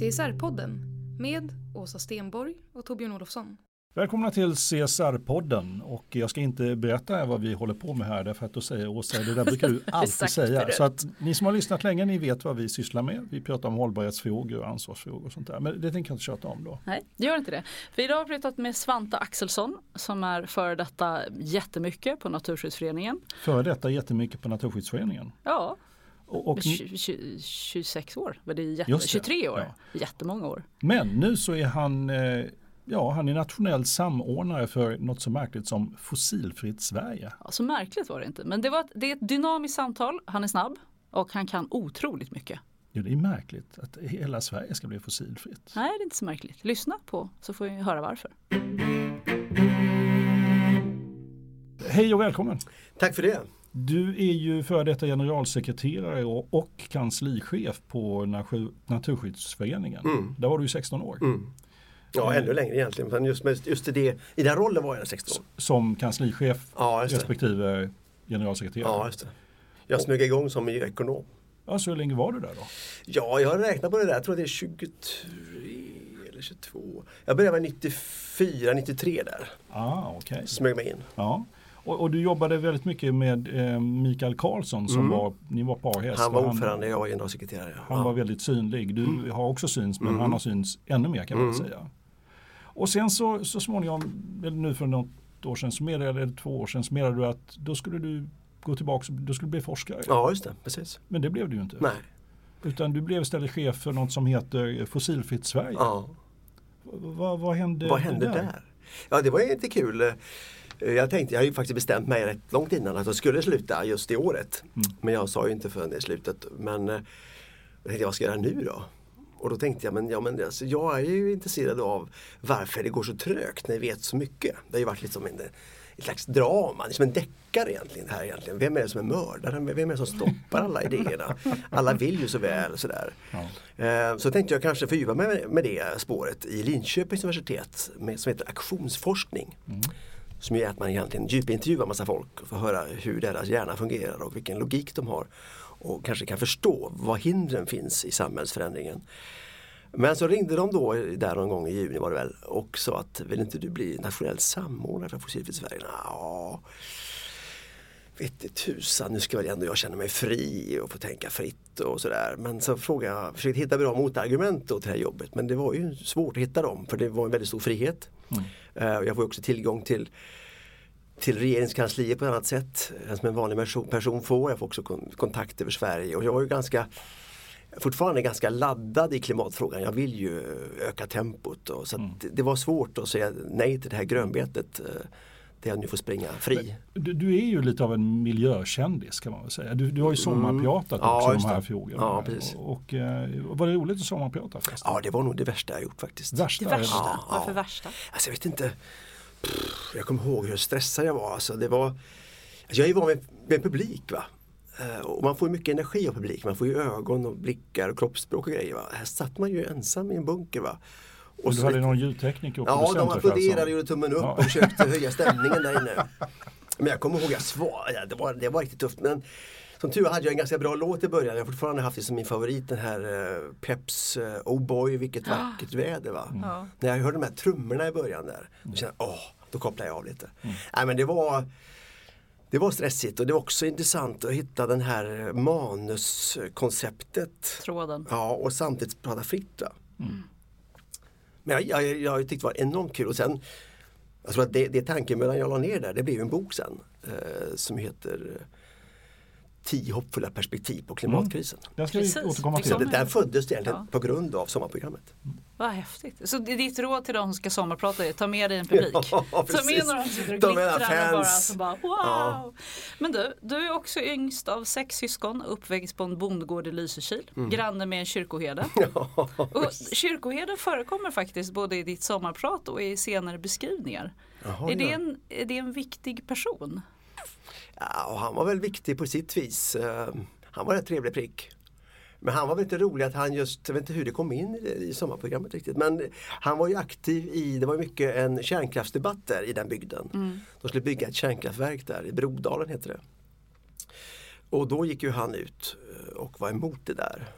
CSR-podden med Åsa Stenborg och Torbjörn Olofsson. Välkomna till CSR-podden och jag ska inte berätta vad vi håller på med här därför att då säger Åsa, det där brukar du alltid säga. Så att ni som har lyssnat länge, ni vet vad vi sysslar med. Vi pratar om hållbarhetsfrågor och ansvarsfrågor och sånt där. Men det tänker jag inte tjata om då. Nej, det gör inte det. För idag har vi pratat med Svante Axelsson som är före detta jättemycket på Naturskyddsföreningen. Före detta jättemycket på Naturskyddsföreningen. Ja, Och, och, tj- tj- 26 år, men det är jätte, det, 23 år, ja. jättemånga år. men nu så är han, eh, ja, han är nationell samordnare för något så märkligt som Fossilfritt Sverige. Ja, så märkligt var det inte, men det, var ett, det är ett dynamiskt samtal, han är snabb och han kan otroligt mycket. Ja, det är märkligt att hela Sverige ska bli fossilfritt. Nej, det är inte så märkligt. Lyssna på så får vi höra varför. Hej och välkommen! Tack för det. Du är ju före detta generalsekreterare och, kanslichef på Natur- Naturskyddsföreningen. Mm. Där var du i 16 år. Ja, ännu längre egentligen. Men just, just i, det, i den rollen var jag 16 år. Som kanslichef Ja, respektive generalsekreterare. Ja, just det. Jag smög igång som miljöekonom. Ja, så hur länge var du där då? Ja, jag har räknat på det där. Jag tror det är 23 eller 22. Jag började med 94, 93 där. Ah, okej. Smög mig in. Ja. Och, och du jobbade väldigt mycket med eh, Mikael Karlsson som var, ni var parhäst. Mm. Han var ordförande, jag var generalsekreterare. Han Ja. var väldigt synlig. Du har också syns men han har syns ännu mer kan man Mm. säga. Och sen så, så småningom, eller nu för något år sedan, så meddelade, eller två år sedan, så meddelade du att då skulle du gå tillbaka, du skulle bli forskare. ja, just det. Precis. Men det blev du ju inte. Nej. Utan du blev istället chef för något som heter Fossilfritt Sverige. Ja. Vad, vad hände, Vad hände där? där? Ja, det var lite kul. Eh, Jag tänkte, jag hade ju faktiskt bestämt mig rätt långt innan att jag skulle sluta just det året. Men jag sa ju inte förrän det slutet. Men eh, jag tänkte, vad ska jag göra nu då? Och då tänkte jag, men, ja, men alltså, jag är ju intresserad av varför det går så trögt när vi vet så mycket. Det har ju varit liksom en, ett slags drama, liksom en deckare egentligen. Här egentligen. Vem är det som är mördaren? Vem är det som stoppar alla idéerna? Alla vill ju så väl. Sådär. Eh, Så tänkte jag kanske fördjupa mig med- det spåret i Linköpings universitet med, som heter aktionsforskning. Som är att man egentligen djupintervjuar massa folk och får höra hur deras hjärna fungerar och vilken logik de har. Och kanske kan förstå var hindren finns i samhällsförändringen. Men så ringde de då där någon gång i juni var det väl och sa att vill inte du bli nationell samordnare för Fossilfritt Sverige? Ja, vette tusan, nu ska väl ändå jag känna mig fri och få tänka fritt och sådär. Men så frågade jag, försökte hitta bra motargument då till det här jobbet. Men det var ju svårt att hitta dem för det var en väldigt stor frihet. Eh, och Jag får också tillgång till till regeringskansliet på ett annat sätt än som en vanlig person- får. Jag får också kon- kontakt över Sverige och jag var ju ganska fortfarande ganska laddad i klimatfrågan. Jag vill ju öka tempot och så att det, det var svårt att säga nej till det här grönbetet. Där jag nu får springa fri. Du, du är ju lite av en miljökändis kan man väl säga. Du, du har ju sommarpratat Mm. Ja, också just de här frågorna. Ja, precis. Och, och, eh, var det roligt att sommarprata förresten? Ja, det var nog det värsta jag gjort faktiskt. Värsta? Det värsta? Ja, ja. Varför värsta? Alltså jag vet inte. Pff, Jag kommer ihåg hur stressad jag var. Alltså, det var alltså, jag är ju van med, med publik. Va? Eh, Och man får ju mycket energi av publik. Man får ju ögon och blickar och kroppsspråk och grejer. Va? Här satt man ju ensam i en bunker. Va? Och du så hade lite- någon ljudtekniker och Ja, de applåderade och gjorde tummen upp Ja. och försökte höja stämningen där inne. Men jag kommer ihåg, jag svar, ja, det, var, det var riktigt tufft. Men som tur hade jag en ganska bra låt i början. Jag har fortfarande haft det som min favorit, den här eh, Peps eh, Oh boy vilket vackert väder. Va? Ja. När jag hörde de här trummorna i början där, då kände jag, åh, då kopplade jag av lite. Mm. Nej men det var det var stressigt och det var också intressant att hitta den här manuskonceptet. Tråden. Ja, och samtidigt prata fritt. Va? Men jag, jag, jag tyckte det var enormt kul. Och sen Jag tror att det, det tankemödan jag la ner där, det blev en bok sen eh, som heter eh, Tio hoppfulla perspektiv på klimatkrisen. Den ska Precis, vi återkomma det till. Så det där föddes egentligen Ja. på grund av sommarprogrammet. Vad häftigt. Så det är ditt råd till de som ska sommarprata är ta med dig en publik. Ja, ta med några som sitter och Ta med några glittrar och bara, fans. så bara wow. Ja. Men du, du är också yngst av sex syskon, uppväxt på en bondgård i Lysekil, Mm. granne med en kyrkoherde. Och kyrkoherden förekommer faktiskt både i ditt sommarprat och i senare beskrivningar. Jaha, är, det ja. en, är det en viktig person? Ja, och han var väl viktig på sitt vis. Eh, Han var en trevlig prick. Men han var väl inte rolig att han just, jag vet inte hur det kom in i, sommarprogrammet riktigt. Men han var ju aktiv i, det var mycket en kärnkraftsdebatt där i den bygden. De skulle bygga ett kärnkraftverk där, i Brodalen heter det. Och då gick ju han ut eh, och var emot det där.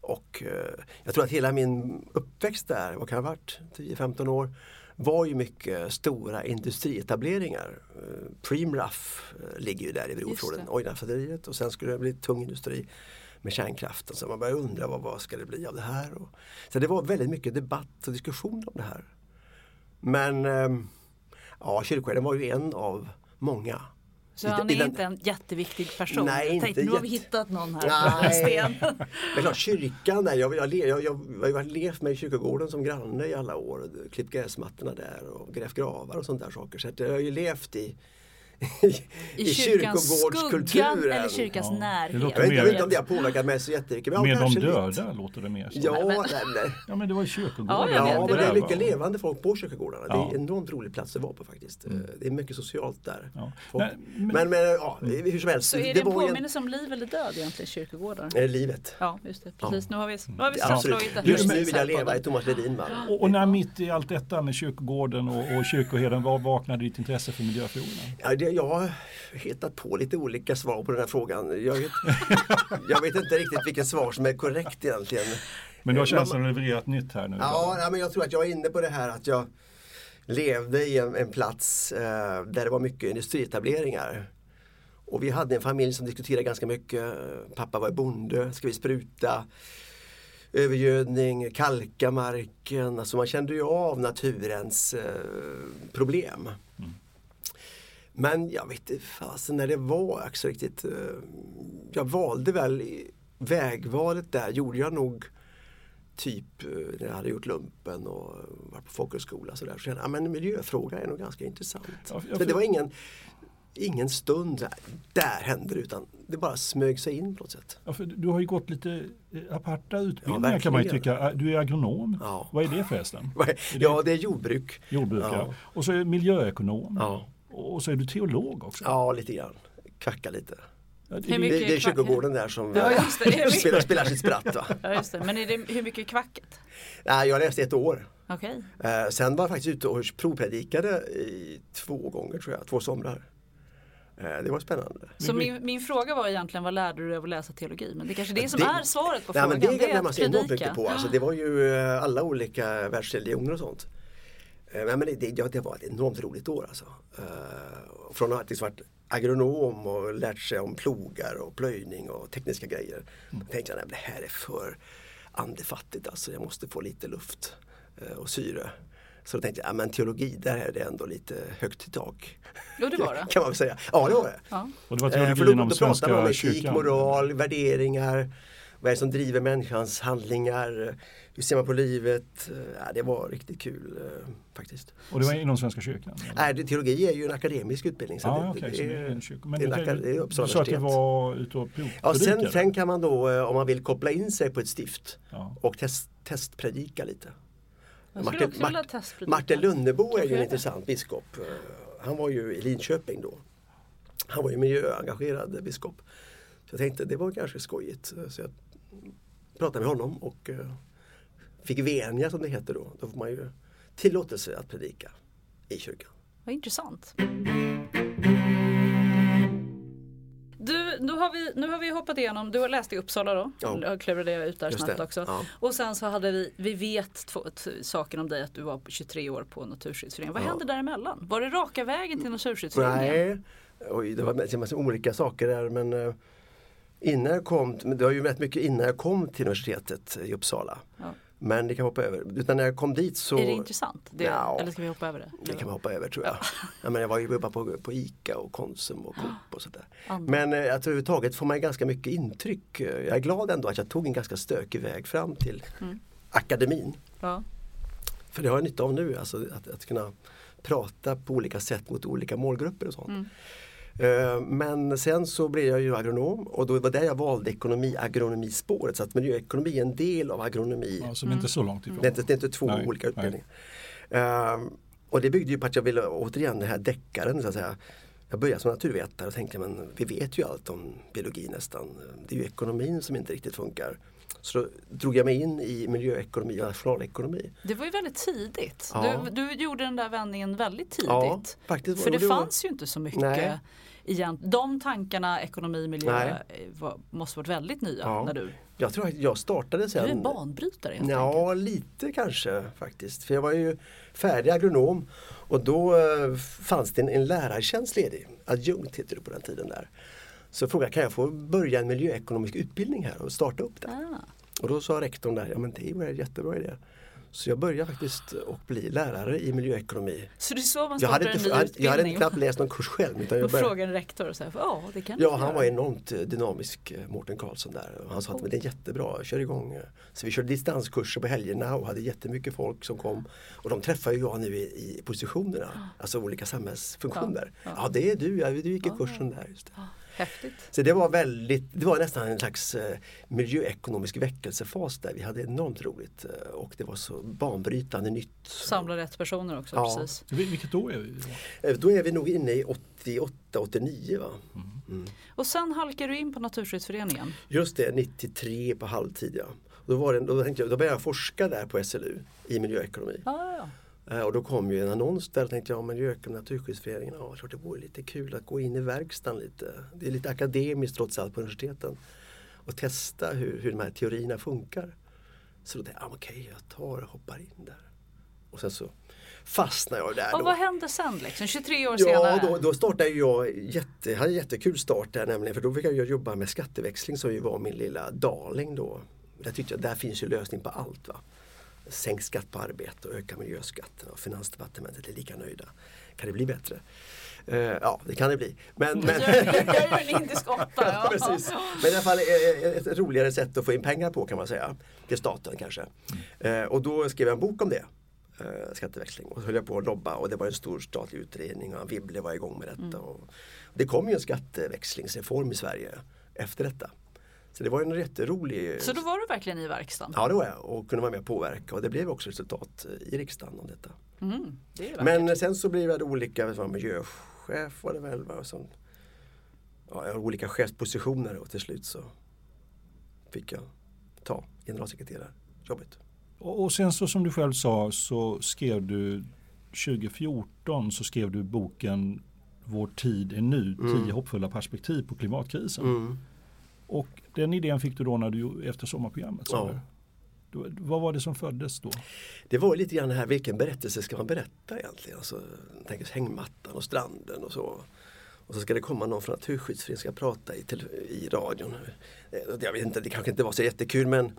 Och eh, jag tror att hela min uppväxt där, vad kan det ha varit, 10-15 år, var ju mycket stora industrietableringar. Eh, Preemraff eh, ligger ju där i Brofjorden. Ojnarfaderiet och sen skulle det bli tung industri med kärnkraften. Så man började undra vad, vad ska det bli av det här? Och, så det var väldigt mycket debatt och diskussion om det här. Men ehm, ja, kyrkoherden var ju en av många. Så han är inte en jätteviktig person. Nej, jag inte tänkte, nu har vi hittat någon här. Nej. Sten. Men klart, kyrkan där, jag, jag, jag, jag, har levt med kyrkogården som granne i alla år. Klippt gräsmattorna där och grävt gravar och sånt där saker. Så jag har ju levt i, i, I kyrkogårdskulturen. eller kyrkans Ja, det närhet. Jag vet, jag vet inte om det har påverkat mig så jättemycket. Men Med de kanske lite. döda låter det mer som. Ja, men- nej, nej. Ja men det var ju kyrkogården. Ja, Ja, det men det är mycket levande folk på kyrkogårdarna. Det Ja. är en enormt rolig plats att vara på faktiskt. Det är mycket socialt där. Ja. Folk- Nej, men- Men, men ja, hur som helst. Så är det, det ju en, påminnelse om liv eller död egentligen, kyrkogårdar? är det livet. Ja, just det. Precis. Nu har vi, nu har vi Absolut. fastslagit det. Just nu vill jag leva i. Thomas Ledin. Och när mitt i allt detta med kyrkogården och, och kyrkoherden, var vaknade ditt intresse för miljöfrågorna? Det, jag har hittat på lite olika svar på den här frågan. Jag vet, jag vet inte riktigt vilket svar som är korrekt egentligen. Men du har Eh, känslan att leverera ett nytt här nu? Ja, nej, men jag tror att jag är inne på det här att jag levde i en, en plats eh, där det var mycket industrietableringar. Och vi hade en familj som diskuterade ganska mycket. Pappa var bonde, ska vi spruta? Övergödning, kalka marken. Alltså man kände ju av naturens eh, problem. Men jag vet inte fasen när det var också riktigt. eh, Jag valde väl vägvalet där gjorde jag nog typ eh, när jag hade gjort lumpen och varit på folkhögskola så där. Så kände jag, ja, men miljöfråga är nog ganska intressant. Ja, för det var ingen, ingen stund här, där hände det utan det bara smög sig in på något sätt. Ja, för du har ju gått lite eh, aparta utbildningar verkligen. kan man ju tycka. Du är agronom. Ja. Vad är det förresten? Ja, det är jordbruk. Jordbrukare. Ja. Och så är miljöekonom. Ja. Och så är du teolog också. Ja, lite grann. Kvacka lite. Ja, det- Det, det är kyrkogården där som Ja, det. Spelar, spelar sitt spratt. Va? Ja, just det. Men är det, hur mycket kvacket? Nej, jag läste ett år. Okej. Eh, sen var jag faktiskt ute och provpredikade i två gånger tror jag, två somrar. Eh, det var spännande. Så min, min fråga var egentligen vad lärde du dig av att läsa teologi? Men det är kanske det som Det- är svaret på Nej, frågan. men det lär man att sig enormt predika. mycket på. Alltså, det var ju eh, alla olika världsreligioner och sånt. Eh, Nej, men det, ja, det var ett enormt roligt år alltså. Eh, Från att ha liksom varit agronom och lärt sig om plogar och plöjning och tekniska grejer. Då tänkte jag, nej, men det här är för andefattigt alltså. Jag måste få lite luft eh, och syre. Så då tänkte jag, ja, men teologi, där är det ändå lite högt i tak. Jo, det var det. kan man väl säga. Ja, det var det. Ja. Och det var Eh, För teologin då, om då pratar man om Svenska etik, kyrkan. moral, värderingar. Vad är det som driver människans handlingar? Hur ser man på livet? Ja, det var riktigt kul eh, faktiskt. Och det var inom Svenska kyrkan? eller? Nej, det- teologi är ju en akademisk utbildning. Så Ja, det, okej, det så det är är, en kyrka. Men det är du, en akad- det är du sa att du universitet. var ute och pro- Ja, sen, sen kan man då eh, om man vill koppla in sig på ett stift Ja. och test, testpredika lite. Martin, Mart-. Martin Lunnebo är ju en är det. intressant biskop. Eh, Han var ju i Linköping då. Han var ju miljöengagerad biskop. Så jag tänkte det var kanske skojigt. Så jag pratade med honom och eh, fick venia som det heter då. Då får man ju tillåtelse att predika i kyrkan. Vad intressant. Du, nu, har vi, nu har vi hoppat igenom, du har läst i Uppsala då, Ja. jag klurade jag ut där Just snabbt det, också. ja. Och sen så hade vi, vi vet två saker om dig att du var på 23 år på Naturskyddsföreningen. Vad Ja. hände däremellan? Var det raka vägen till Naturskyddsföreningen? Nej, Oj, det var en massa olika saker där men eh, innan jag kom, det var ju rätt mycket innan jag kom till universitetet i Uppsala. Ja. Men det kan vi hoppa över. Utan när jag kom dit så Är det intressant? Det, Ja. Eller ska vi hoppa över det? Det kan man hoppa över tror jag. Ja. men jag var ju jobba på, på ICA och Konsum och Coop och sådär. Andra. Men eh, att överhuvudtaget får man ganska mycket intryck. Jag är glad ändå att jag tog en ganska stökig väg fram till Mm. akademin. Ja. För det har jag nytta av nu, alltså att, att kunna prata på olika sätt mot olika målgrupper och sånt. Mm. Eh, Men sen så blev jag ju agronom och då var det jag valde ekonomi agronomispåret. Så att miljöekonomi är en del av agronomi. Ja, som inte är så långt ifrån. Det är inte, det är inte två Nej, olika utbildningar. Ehm, och det byggde ju på att jag ville återigen den här deckaren så att säga. Jag började som naturvetare och tänkte men vi vet ju allt om biologi nästan. Det är ju ekonomin som inte riktigt funkar. Så då drog jag mig in i miljöekonomi och nationalekonomi. Det var ju väldigt tidigt. Ja. Du, du gjorde den där vändningen väldigt tidigt. Ja, faktiskt För det det var- fanns ju inte så mycket Nej. igen. De tankarna, ekonomi, miljö, eh, var, måste varit väldigt nya Ja. när du, Jag tror att jag startade du sen. är en banbrytare helt enkelt. Ja, lite kanske faktiskt. För jag var ju färdig agronom och då eh, fanns det en, en lärartjänst ledig. Adjunkt heter det på den tiden där. Så jag frågade, kan jag få börja en miljöekonomisk utbildning här och starta upp det? Ah. Och då sa rektorn där, ja men det är en jättebra idé. Så jag började faktiskt att bli lärare i miljöekonomi. Så det är så man Jag hade, inte, jag, jag hade knappt läst någon kurs själv. Utan jag och började, frågar en rektor och säger ja det kan Ja, du han göra. var enormt eh, dynamisk, eh, Mårten Karlsson där. Och Han sa att men det är jättebra, kör igång. Så vi körde distanskurser på helgerna och hade jättemycket folk som kom. Och de träffar ju jag nu i, i positionerna, alltså olika samhällsfunktioner. Ja, Ja, ja. det är du, ja, du gick i kursen där. Just det. Häftigt. Så det var väldigt, det var nästan en slags eh, miljöekonomisk väckelsefas där. Vi hade enormt roligt eh, och det var så banbrytande nytt. Samla rätt personer också. Ja. Precis. Vil- Vilket år är vi? då? Eh, Då är vi nog inne i 88, 89 va? Mm. Och sen halkar du in på Naturskyddsföreningen. Just det, 93 på halvtid ja. Då, var det, då, tänkte jag, då började jag forska där på SLU i miljöekonomi. Ja, ja, ja. Och då kom ju en annons där och tänkte jag, miljöekonomi, Naturskyddsföreningen, ja klart det vore lite kul att gå in i verkstaden lite. Det är lite akademiskt trots allt på universiteten. Och testa hur, hur de här teorierna funkar. Så då tänkte jag, ah, okej jag tar och hoppar in där. Och sen så fastnade jag där. Och då. vad hände sen liksom? 23 år Ja, senare? då, då startade jag, jätte, hade en jättekul start där nämligen för då fick jag jobba med skatteväxling som ju var min lilla darling då. Där tyckte jag, där finns ju lösning på allt. va. Sänk skatt på arbete och öka miljöskatterna och Finansdepartementet är lika nöjda. Kan det bli bättre? Eh, ja, det kan det bli. Men, men, gör en indisk åtta. Ja, precis. Men i alla fall eh, ett, ett roligare sätt att få in pengar på kan man säga. Till staten kanske. Eh, och då skrev jag en bok om det. Eh, skatteväxling. Och så höll jag på att lobba och det var en stor statlig utredning och Anne Wibble var igång med detta. Och det kom ju en skatteväxlingsreform i Sverige efter detta. Så det var en jätterolig Så då var du verkligen i verkstaden? Ja det var jag och kunde vara med och påverka och det blev också resultat i riksdagen om detta. Mm, det. Men sen så blev jag det olika, det var miljöchef var det väl. Va? Och så, ja, jag har olika chefspositioner och till slut så fick jag ta generalsekreterarjobbet. Och, och sen så som du själv sa så skrev du 2014 så skrev du boken Vår tid är nu, tio hoppfulla perspektiv på klimatkrisen. Mm. Och den idén fick du då när du efter sommarprogrammet. Ja. du. Vad var det som föddes då? Det var ju lite grann det här, vilken berättelse ska man berätta egentligen? Alltså, tänk oss hängmattan och stranden och så. Och så ska det komma någon från Naturskyddsföreningen ska prata i, i radion. Jag vet inte, det kanske inte var så jättekul men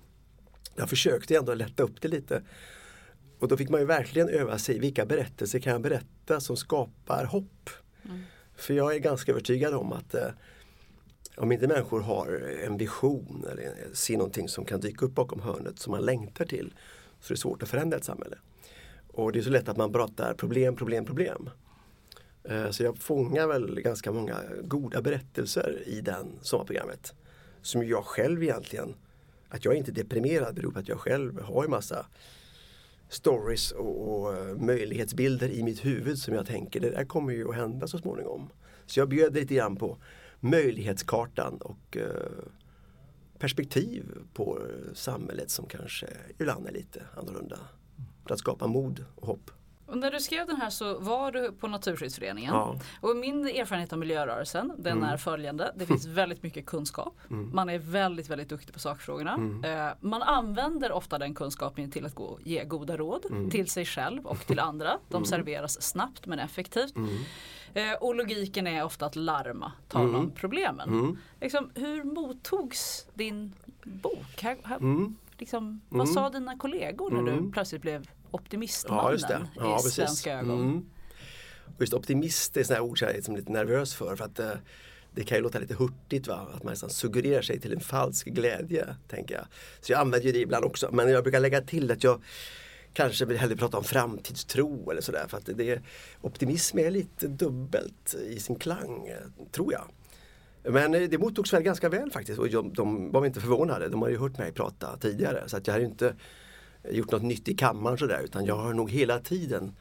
jag försökte ändå lätta upp det lite. Och då fick man ju verkligen öva sig, vilka berättelser kan jag berätta som skapar hopp? För jag är ganska övertygad om att eh, om inte människor har en vision eller ser någonting som kan dyka upp bakom hörnet som man längtar till så är det svårt att förändra ett samhälle. Och det är så lätt att man pratar problem, problem, problem. Eh, så jag fångar väl ganska många goda berättelser i den sommarprogrammet. Som jag själv egentligen, att jag är inte deprimerad beror på att jag själv har en massa stories och, och eh, möjlighetsbilder i mitt huvud som jag tänker det där kommer ju att hända så småningom. Så jag bjöd lite grann på möjlighetskartan och eh, perspektiv på eh, samhället som kanske ibland är lite annorlunda. För att skapa mod och hopp. Och när du skrev den här så var du på Naturskyddsföreningen. Ja. Och min erfarenhet av miljörörelsen den Mm. är följande. Det finns väldigt mycket kunskap. Man är väldigt, väldigt duktig på sakfrågorna. Mm. Eh, man använder ofta den kunskapen till att gå, ge goda råd Mm. till sig själv och till andra. De serveras snabbt men effektivt. Mm. Eh, och logiken är ofta att larma, tala om problemen. Mm. Liksom, hur mottogs din bok? Här, här, Mm. liksom, vad sa dina kollegor när du plötsligt blev optimistmannen Ja, i precis. svenska ögon? Mm. Just optimist är sådana ord som jag är liksom lite nervös för. för att eh, Det kan ju låta lite hurtigt va? att man nästan suggererar sig till en falsk glädje. tänker jag. Så jag använder ju det ibland också. Men jag brukar lägga till att jag kanske vill hellre prata om framtidstro eller sådär. För att det, optimism är lite dubbelt i sin klang, tror jag. Men eh, det mottogs väl ganska väl faktiskt och de, de var inte förvånade. De har ju hört mig prata tidigare så att jag har ju inte gjort något nytt i kammaren sådär utan jag har nog hela tiden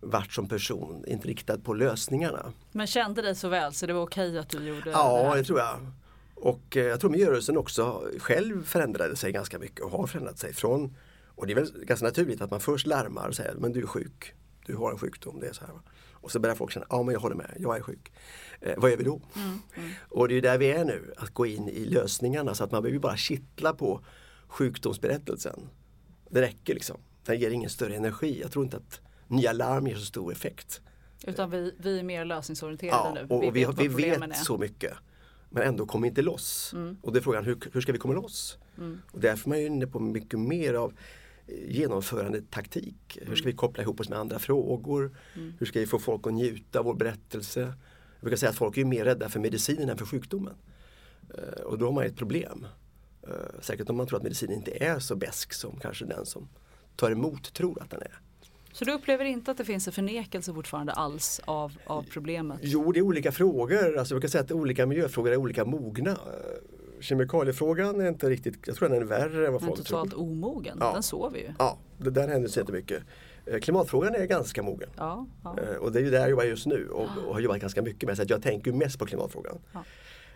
varit som person inriktad på lösningarna. Men kände dig så väl så det var okej att du gjorde det Ja, det tror jag. Och eh, jag tror miljörörelsen också själv förändrade sig ganska mycket och har förändrat sig från och det är väl ganska naturligt att man först larmar och säger men du är sjuk, du har en sjukdom, det är så här. Och så börjar folk känna, ja men jag håller med, jag är sjuk. Eh, vad gör vi då? Och det är där vi är nu, att gå in i lösningarna så att man behöver bara kittla på sjukdomsberättelsen. Det räcker liksom. Den ger ingen större energi. Jag tror inte att nya larm ger så stor effekt. Utan vi, vi är mer lösningsorienterade Ja, nu. och, och vi, vad vi vet så mycket. Men ändå kommer inte loss. Och det är frågan, hur, hur ska vi komma loss? Och därför är man inne på mycket mer av eh, genomförande taktik. Hur ska vi koppla ihop oss med andra frågor? Hur ska vi få folk att njuta av vår berättelse? Jag brukar säga att folk är mer rädda för medicinen än för sjukdomen. Eh, Och då har man ett problem. Eh, Säkert om man tror att medicinen inte är så besk som kanske den som tar emot tror att den är. Så du upplever inte att det finns en förnekelse fortfarande alls av, av problemet? Jo, det är olika frågor. Alltså, jag kan säga att olika miljöfrågor är olika mogna. Eh, Kemikaliefrågan är inte riktigt, jag tror den är värre än vad Men folk tror. totalt omogen, Ja. den sover ju. Ja, det där händer inte mycket. Eh, Klimatfrågan är ganska mogen. Ja, ja. Och det är ju där jag jobbar just nu och, och har jobbat ganska mycket med. Så jag tänker mest på klimatfrågan.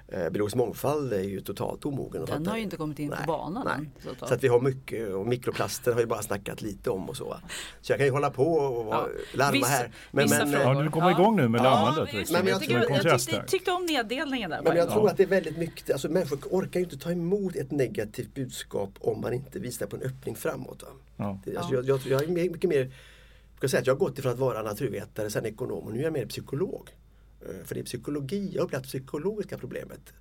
Ja. Eh, Biologisk mångfald är ju totalt omogen. Den har ju inte kommit in på Nej, banan nej. än. Så att- vi har mycket och mikroplaster har vi bara snackat lite om och så. va. Så jag kan ju hålla på och Ja. larma Vissa- här. vissa eh, frågor. Ja, du kommer igång nu med larmandet. Ja. Men jag tycker, jag, tyckte, tyckte om neddelningen där. Men jag tror att det är väldigt mycket, alltså människor orkar ju inte ta emot ett negativt budskap om man inte visar på en öppning framåt. Va? Ja. Det, alltså, jag, jag, jag är mycket mer, jag, kan säga att jag har gått ifrån att vara naturvetare, sen ekonom och nu är jag mer psykolog. Eh, för det är psykologi, jag har upplevt det psykologiska problemet.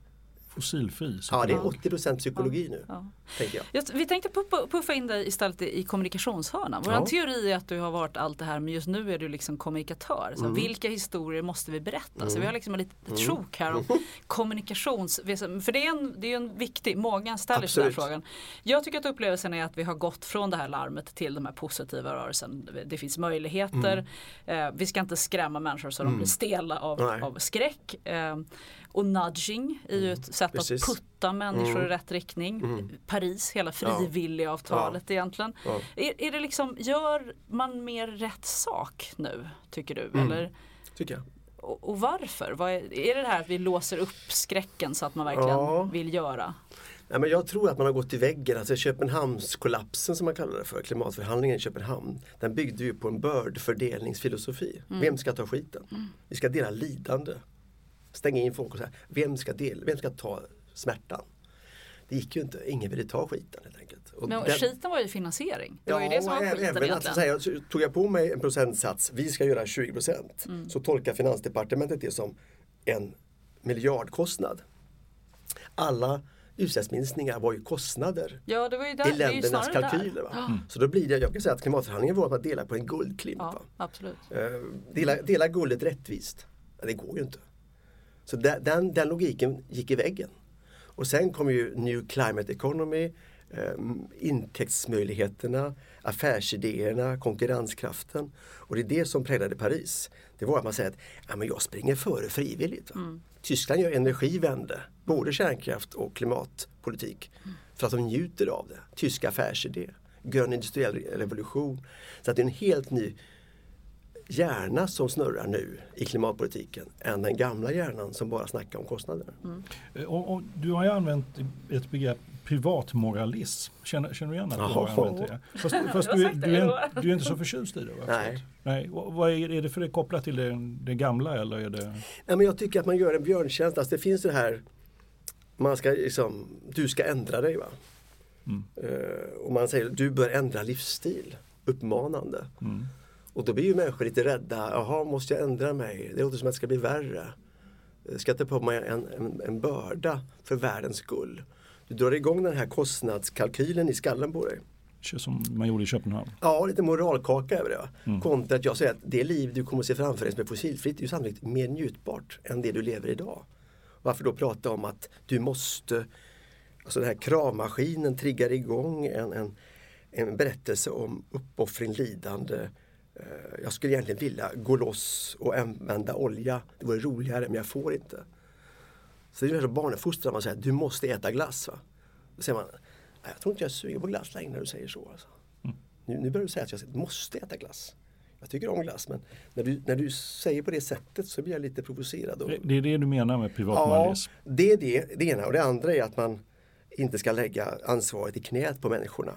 Fossilfri. så Ja, det är kallat. 80% psykologi nu, Ja. tänker jag. Jag, vi tänkte puffa, in dig istället i, kommunikationshörnan. Vår Ja. teori är att du har varit allt det här men just nu är du liksom kommunikatör. Så Mm. Vilka historier måste vi berätta? Så vi har liksom ett litet sjok här om kommunikations... För det är, en, det är en viktig, många ställer sig den frågan. Jag tycker att upplevelsen är att vi har gått från det här larmet till de här positiva rörelsen. Det finns möjligheter. Eh, vi ska inte skrämma människor så de blir stela av, av skräck. Eh, och nudging är ju ett sätt Precis. att putta människor i rätt riktning. Paris, hela frivilligavtalet egentligen. Ja. Är, är det liksom, gör man mer rätt sak nu tycker du? Mm. Eller, Tycker jag. och, och varför? Är, är det det här att vi låser upp skräcken så att man verkligen Ja. vill göra? Nej, men jag tror att man har gått i väggen. Alltså Köpenhamnskollapsen som man kallar det för, klimatförhandlingen i Köpenhamn. Den byggde ju på en bördfördelningsfilosofi. Vem ska ta skiten? Vi ska dela lidande. Stänga in folk och säga, vem ska, del, vem ska ta smärtan? Det gick ju inte, ingen ville ta skiten helt enkelt. Och Men den- skiten var ju finansiering. Det var ju det som var skiten även att egentligen. säga, tog jag på mig en procentsats, vi ska göra 20 Mm. så tolkar Finansdepartementet det som en miljardkostnad. Alla utsläppsminskningar var ju kostnader Ja det var ju där, i ländernas kalkyler. Va? Så då blir det, jag kan säga att klimatförhandlingen var att man delar på en guldklimp. Ja. Eh, Dela, dela guldet rättvist. Ja, det går ju inte. Så den, den, den logiken gick i väggen. Och sen kom ju New Climate Economy, eh, intäktsmöjligheterna, affärsidéerna, konkurrenskraften. Och det är det som präglade Paris. Det var att man säger att ja, men jag springer före frivilligt. Va? Tyskland gör energivände, både kärnkraft och klimatpolitik. För att de njuter av det. Tysk affärsidé, grön industriell revolution. Så att det är en helt ny hjärna som snurrar nu i klimatpolitiken än den gamla hjärnan som bara snackar om kostnader. Eh, Och, och du har ju använt ett begrepp privatmoralism. Känner, känner du igen att du har använt det? Fast, fast du, du, är, inte- du är inte så förtjust i det? Va? Nej. Nej. och Vad är, är det för det kopplat till det, det gamla eller är det? Nej, men jag tycker att man gör en björntjänst. Alltså det finns det här, man ska liksom, du ska ändra dig. va Eh, och man säger du bör ändra livsstil, uppmanande. Och då blir ju människor lite rädda. Jaha, måste jag ändra mig? Det låter som att det ska bli värre. Jag ska ta på mig en, en, en börda för världens skull. Du drar igång den här kostnadskalkylen i skallen på dig. Som man gjorde i Köpenhamn. Ja, lite moralkaka över det. Va? Kontra att jag säger att det liv du kommer att se framför dig som är fossilfritt är ju sannolikt mer njutbart än det du lever idag. Varför då prata om att du måste, alltså den här kravmaskinen triggar igång en, en, en berättelse om uppoffring, lidande. Eh, Jag skulle egentligen vilja gå loss och använda olja. Det vore roligare men jag får inte. Så det är ungefär som barnuppfostran, man säger du måste äta glass. Va? Då säger man, "Nej, jag tror inte jag suger på glass längre när du säger så. Alltså. Nu, nu börjar du säga att jag måste äta glass. Jag tycker om glass men när du, när du säger på det sättet så blir jag lite provocerad. Och, Det- är det du menar med ja, privatmoralism? det är det, det ena. Och det andra är att man inte ska lägga ansvaret i knät på människorna.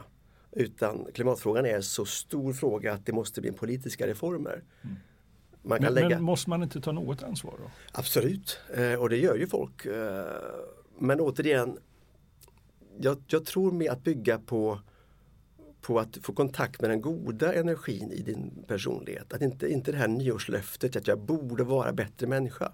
Utan klimatfrågan är så stor fråga att det måste bli politiska reformer. Man kan Men, lägga... men måste man inte ta något ansvar då? Absolut, eh, och det gör ju folk. Eh, men återigen, jag, jag tror med att bygga på, på att få kontakt med den goda energin i din personlighet. Att inte, inte det här nyårslöftet att jag borde vara bättre människa.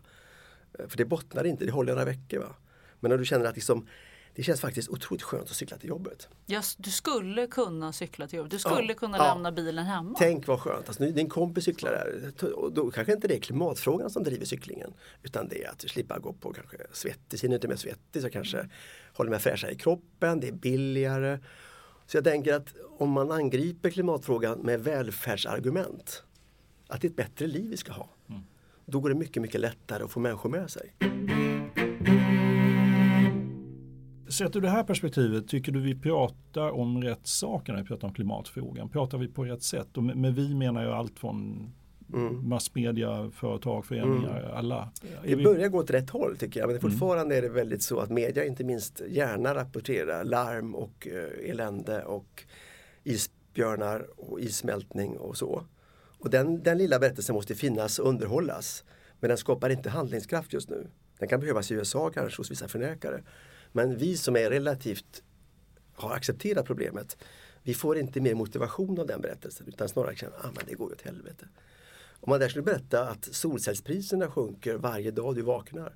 Eh, För det bottnar inte, det håller några veckor. Va? Men när du känner att liksom, det känns faktiskt otroligt skönt att cykla till jobbet. Just, du skulle kunna cykla till jobbet. Du skulle Ja, kunna ja. lämna bilen hemma. Tänk vad skönt, alltså, din kompis cyklar där. Och då kanske inte det är klimatfrågan som driver cyklingen. Utan det är att slippa gå på kanske svettis, hinner inte med svettis så kanske håller mig fräschare i kroppen, det är billigare. Så jag tänker att om man angriper klimatfrågan med välfärdsargument, att det är ett bättre liv vi ska ha. Då går det mycket, mycket lättare att få människor med sig. Sett ur det här perspektivet, tycker du vi pratar om rätt saker när vi pratar om klimatfrågan? Pratar vi på rätt sätt? Och med, med vi menar jag allt från massmedia, företag, föreningar, alla. Är Det vi, börjar gå åt rätt håll tycker jag. Men fortfarande är det väldigt så att media inte minst gärna rapporterar larm och eh, elände och isbjörnar och issmältning och så. Och den, den lilla berättelsen måste finnas och underhållas. Men den skapar inte handlingskraft just nu. Den kan behövas i USA kanske hos vissa förnekare. Men vi som är relativt har accepterat problemet, vi får inte mer motivation av den berättelsen utan snarare känner att ah, men det går åt helvete. Om man där skulle berätta att solcellspriserna sjunker varje dag du vaknar.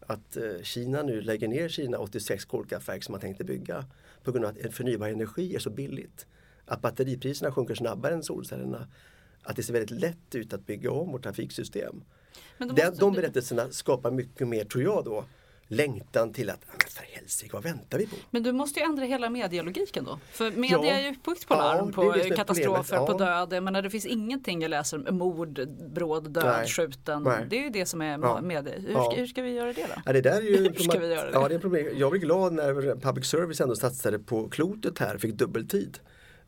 Att eh, Kina nu lägger ner sina 86 kolkraftverk som man tänkte bygga på grund av att en förnybar energi är så billigt. Att batteripriserna sjunker snabbare än solcellerna. Att det ser väldigt lätt ut att bygga om vårt trafiksystem. Men måste de du- berättelserna skapar mycket mer, tror jag då, längtan till att, "Ah, men för helsike, vad väntar vi på? Men du måste ju ändra hela medialogiken då. För media Ja. är ju uppbyggt på Ja, larm, det på är det som är katastrofer, problemet. på Ja. död. Jag menar, det finns ingenting jag läser om mord, bråd, död, Nej. skjuten. Nej. Det är ju det som är Ja. media. Hur, Ja. hur ska vi göra det då? Ja, det där är ju Hur ska vi göra det? Ja, det är problem. Jag blir glad när public service ändå satsade på klotet här, fick dubbeltid.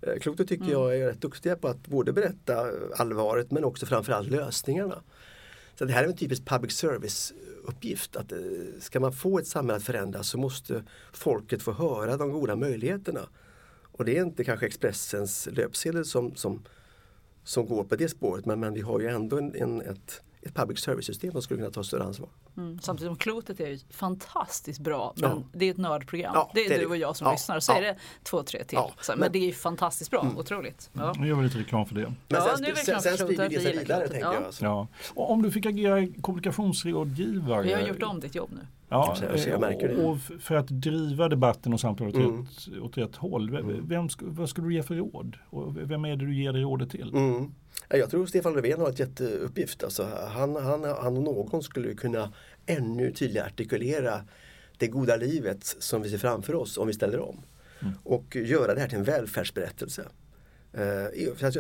Eh, Klotet tycker Mm. jag är rätt duktiga på att både berätta allvaret men också framförallt lösningarna. Så det här är en typisk public service uppgift. Att eh, ska man få ett samhälle att förändras så måste folket få höra de goda möjligheterna. Och det är inte kanske Expressens löpsedel som, som, som går på det spåret men, men vi har ju ändå en, en, ett, ett public service-system som skulle kunna ta större ansvar. Mm. Samtidigt som klotet är ju fantastiskt bra. Men Ja. det är ett nördprogram. Ja, det är det du och jag som Ja, lyssnar. Så ja. är det två, tre till. Men, men- det är ju fantastiskt bra. Otroligt. Ja. nu gör vi lite reklam för det. Men Ja, sen, nu är vi sen, sen sprider det sig vidare klotet. tänker Ja. jag. Alltså. Ja. Och om du fick agera kommunikationsrådgivare. Vi har gjort om ditt jobb nu. Ja, Jag ser, jag märker det. och, och för att driva debatten och samtalet åt, Mm. rätt, åt rätt håll. Vem, vem vad skulle du ge för råd? Och vem är det du ger det rådet till? Mm. Ja, Jag tror Stefan Löfven har ett jätteuppgift. Alltså, han, han, han och någon skulle kunna ännu tydligare artikulera det goda livet som vi ser framför oss om vi ställer om. Och göra det här till en välfärdsberättelse. Eh,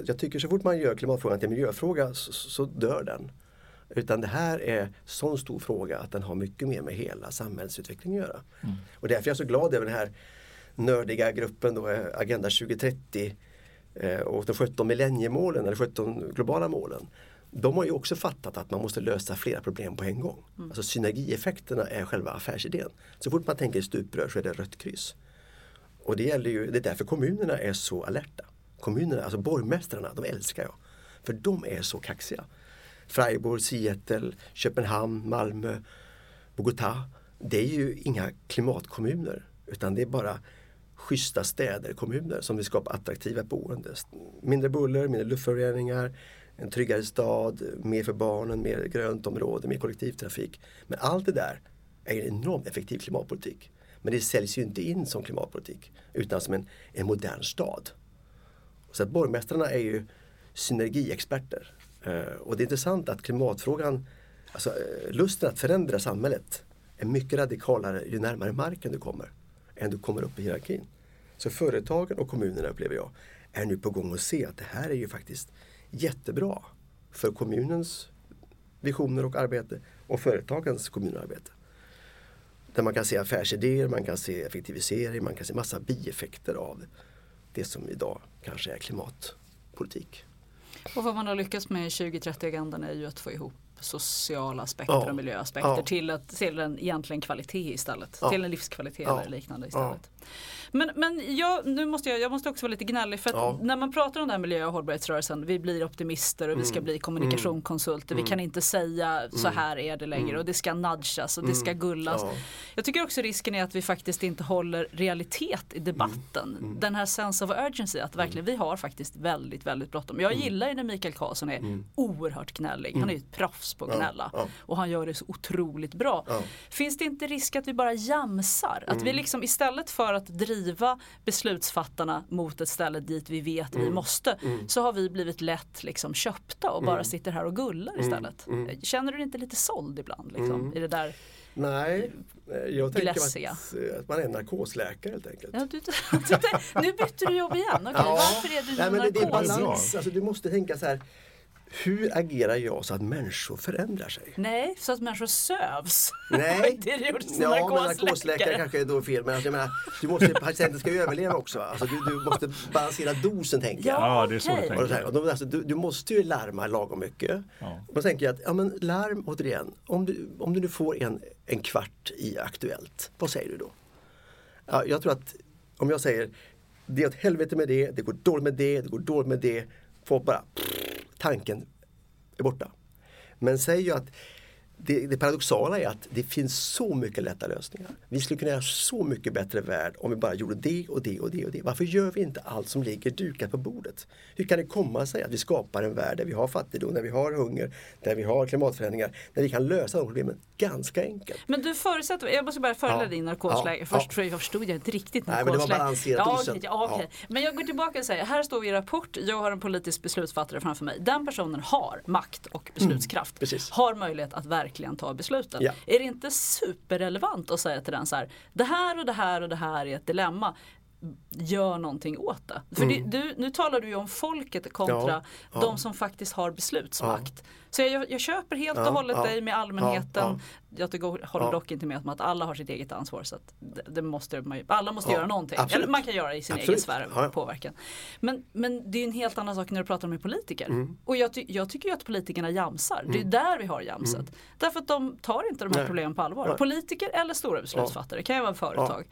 jag, tycker så fort man gör klimatfrågan till en miljöfråga så, så dör den. Utan det här är sån stor fråga att den har mycket mer med hela samhällsutvecklingen att göra. Och därför är jag så glad över den här nördiga gruppen då, eh, Agenda 2030 eh, och de 17 millenniemålen eller 17 globala målen. De har ju också fattat att man måste lösa flera problem på en gång. Alltså synergieffekterna är själva affärsidén. Så fort man tänker stuprör så är det rött kryss. Och det, gäller ju, det är därför kommunerna är så alerta. Kommunerna, alltså borgmästarna, de älskar jag. För de är så kaxiga. Freiburg, Seattle, Köpenhamn, Malmö, Bogotá. Det är ju inga klimatkommuner utan det är bara schyssta städer, kommuner som vill skapa attraktiva boenden. Mindre buller, mindre luftföroreningar, en tryggare stad, mer för barnen, mer grönt område, mer kollektivtrafik. Men allt det där är en enormt effektiv klimatpolitik. Men det säljs ju inte in som klimatpolitik utan som en, en modern stad. Så att borgmästarna är ju synergiexperter. Eh, och det är intressant att klimatfrågan, alltså eh, lusten att förändra samhället är mycket radikalare ju närmare marken du kommer än du kommer upp i hierarkin. Så företagen och kommunerna upplever jag är nu på gång att se att det här är ju faktiskt jättebra för kommunens visioner och arbete och företagens kommunarbete. Där man kan se affärsidéer, man kan se effektivisering, man kan se massa bieffekter av det som idag kanske är klimatpolitik. Och vad man har lyckats med i 2030-agendan är ju att få ihop sociala aspekter Ja. och miljöaspekter Ja. till, att, till en egentligen kvalitet istället. Till en livskvalitet eller liknande istället. Men, men jag, nu måste jag, jag måste också vara lite gnällig för Ja. när man pratar om den här miljö och hållbarhetsrörelsen, vi blir optimister och vi Mm. ska bli kommunikationskonsulter, vi kan inte säga så här är det längre och det ska nudgas och det ska gullas. Mm. Ja. Jag tycker också risken är att vi faktiskt inte håller realitet i debatten. Mm. Den här sense of urgency, att verkligen vi har faktiskt väldigt, väldigt bråttom. Jag Mm. gillar ju när Mikael Karlsson är oerhört gnällig. Han är ju ett proffs på att gnälla. ja. Och han gör det så otroligt bra. Finns det inte risk att vi bara jamsar? Att vi liksom istället för att driva beslutsfattarna mot ett ställe dit vi vet vi måste så har vi blivit lätt liksom köpta och bara sitter här och gullar istället. Känner du dig inte lite såld ibland liksom, i det där? Nej, eh, jag tänker att, eh, att man är narkosläkare helt enkelt. Ja, du, du, nu bytte du jobb igen. Okej, Varför är du Nej, men det, det är narkos? balans. Alltså, du måste tänka så här. Hur agerar jag så att människor förändrar sig? Nej, så att människor sövs. Nej, det är det gjort som ja, men narkosläkare. kanske är då fel. Men alltså, jag menar, du måste, patienten ska ju överleva också. Alltså, du, du måste balansera dosen tänker jag. Ja, det är så så här, tänker. och då, alltså, du, du måste ju larma lagom mycket. Ja. Och då tänker jag att ja, men larm återigen. Om du, om du nu får en, en kvart i Aktuellt, vad säger du då? Ja, jag tror att om jag säger det är åt helvete med det, det går dåligt med det, det går dåligt med det. Folk bara, tanken är borta. Men säg ju att det, det paradoxala är att det finns så mycket lätta lösningar. Vi skulle kunna göra så mycket bättre värld om vi bara gjorde det och det och det och det. Varför gör vi inte allt som ligger dukat på bordet? Hur kan det komma sig att vi skapar en värld där vi har fattigdom, där vi har hunger, där vi har klimatförändringar, där vi kan lösa de problemen ganska enkelt? Men du förutsätter, jag måste bara följa Ja. din narkosläge. Ja. Först Ja. för jag förstod jag inte riktigt Nej, men det var narkosläge. balanserat ja, okej, ja, okej. Men jag går tillbaka och säger, här står vi i rapport, jag har en politisk beslutsfattare framför mig. Den personen har makt och beslutskraft. precis. Har möjlighet att verkligen ta besluten. Ja. Är det inte superrelevant att säga till den så här, det här och det här och det här är ett dilemma. Gör någonting åt det. För det, du, nu talar du ju om folket kontra Mm. Ja, ja. de som faktiskt har beslutsmakt. Så jag, jag köper helt och Ja, hållet ja, dig med allmänheten. ja, Jag tycker, håller dock inte med om att alla har sitt eget ansvar. Så att det, det måste man alla måste göra någonting. absolut. Eller man kan göra i sin egen Absolut. sfär Ja, ja. påverkan. Men, men det är en helt annan sak när du pratar med politiker. Mm. Och jag, ty, jag tycker ju att politikerna jamsar. Det är där vi har jamset. Därför att de tar inte de här Mm. Nej. problemen på allvar. Nej. Politiker eller stora beslutsfattare, det kan ju vara företag.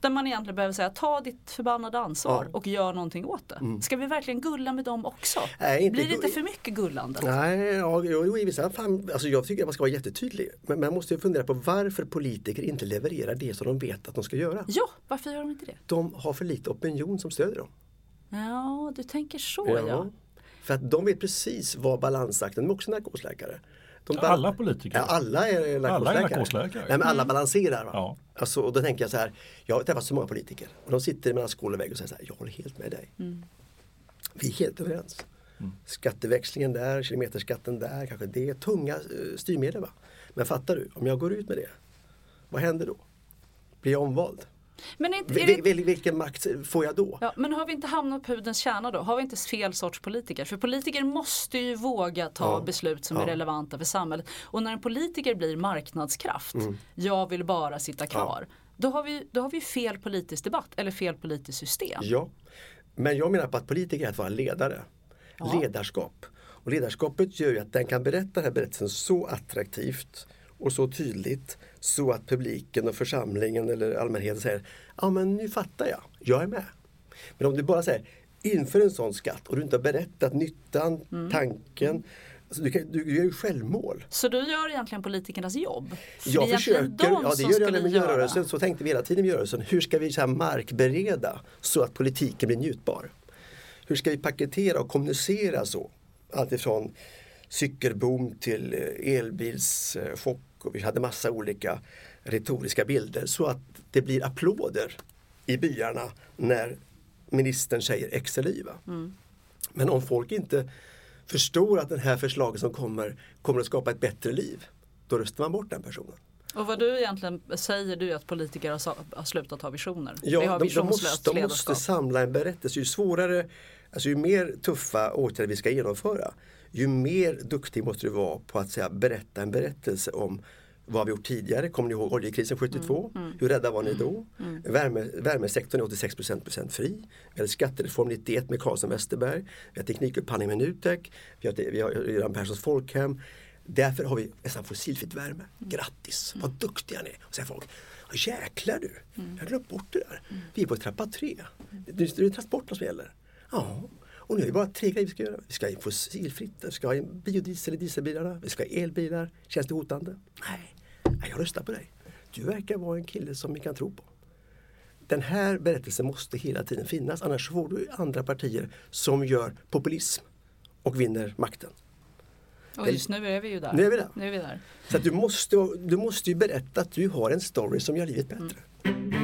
Där man egentligen behöver säga ta ditt förbannade ansvar. Mm. och gör någonting åt det. Ska vi verkligen gulla med dem också? Nej, Blir det inte för mycket gullande? Nej, ja, jo, jo, i vissa fall, alltså jag tycker att man ska vara jättetydlig. Men man måste ju fundera på varför politiker inte levererar det som de vet att de ska göra. Ja, varför gör de inte det? De har för lite opinion som stöder dem. Ja, du tänker så ja. För att de vet precis vad balansakten, de är också narkosläkare. De Alla politiker. Ja, alla är narkosläkare. Alla är narkosläkare. Nej, men alla balanserar. Va? Ja. Alltså, och då tänker jag så här, jag har träffat så många politiker och de sitter mellan skål och vägg och säger så här, jag håller helt med dig. Mm. Vi är helt överens. Skatteväxlingen där, kilometerskatten där, kanske det är tunga eh, styrmedel. Va? Men fattar du, om jag går ut med det, vad händer då? Blir jag omvald? Men, inte, är det, vil- vilken makt får jag då? ja, men har vi inte hamnat på pudelns kärna då? Har vi inte fel sorts politiker? För politiker måste ju våga ta Ja. beslut som är Ja. relevanta för samhället. Och när en politiker blir marknadskraft, jag vill bara sitta kvar. Då har, vi, då har vi fel politisk debatt eller fel politiskt system. Ja, men jag menar på att politiker är att vara ledare. Ledarskap. Och ledarskapet gör ju att den kan berätta den här berättelsen så attraktivt och så tydligt så att publiken och församlingen eller allmänheten säger Ja men nu fattar jag, jag är med. Men om du bara säger inför en sån skatt och du inte har berättat nyttan, tanken. Alltså du, kan, du gör ju självmål. Så du gör egentligen politikernas jobb? För Jag försöker, ja det gör jag med miljörörelsen, så tänkte vi hela tiden i miljörörelsen. Hur ska vi så markbereda så att politiken blir njutbar? Hur ska vi paketera och kommunicera så? Alltifrån cykelboom till eh, elbilschock och vi hade massa olika retoriska bilder så att det blir applåder i byarna när ministern säger X eller Y. va? Men om folk inte förstår att den här förslaget som kommer kommer att skapa ett bättre liv, då röstar man bort den personen. Och vad du egentligen säger du att politiker har, har slutat ha visioner. Vi Ja, har de, de, måste, de måste samla en berättelse. Ju svårare, alltså ju mer tuffa åtgärder vi ska genomföra, ju mer duktig måste du vara på att säga, berätta en berättelse om vad har vi gjort tidigare? Kommer ni ihåg oljekrisen 72? Mm, Hur rädda var ni då? Värme, värmesektorn är 86 procent fri. Vi hade skattereform 91 med Carlsson Westerberg. Vi har teknikupphandling med Nutek. Vi har, vi har Göran Perssons folkhem. Därför har vi nästan fossilfritt värme. Grattis, vad duktiga ni är! Och säger folk, "Ja, jäklar du, jag har glömt bort det där. Vi är på trappa tre. Det är transporterna som gäller. Ja, och nu är det bara tre grejer vi ska göra. Vi ska ha fossilfritt, vi ska ha biodiesel i dieselbilarna, vi ska ha elbilar. Känns det hotande? Nej, Nej, jag röstar på dig. Du verkar vara en kille som vi kan tro på. Den här berättelsen måste hela tiden finnas annars får du andra partier som gör populism och vinner makten. Och just nu är vi ju där. Nu är vi där. Nu är vi där. Så du, måste, du måste ju berätta att du har en story som gör livet bättre.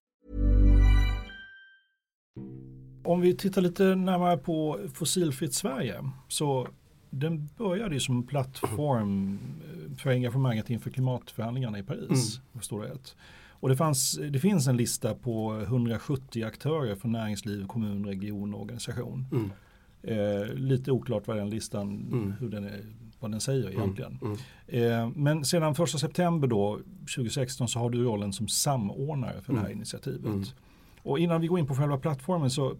Om vi tittar lite närmare på Fossilfritt Sverige så den började ju som en plattform eh, för engagemanget inför klimatförhandlingarna i Paris. Förstår jag rätt. Och det, fanns, det finns en lista på 170 aktörer från näringsliv, kommun, region och organisation. Mm. Eh, lite oklart vad den listan, Mm. hur den är, vad den säger egentligen. Mm. Eh, men sedan 1 september då, 2016 så har du rollen som samordnare för det här Mm. initiativet. Mm. Och innan vi går in på själva plattformen så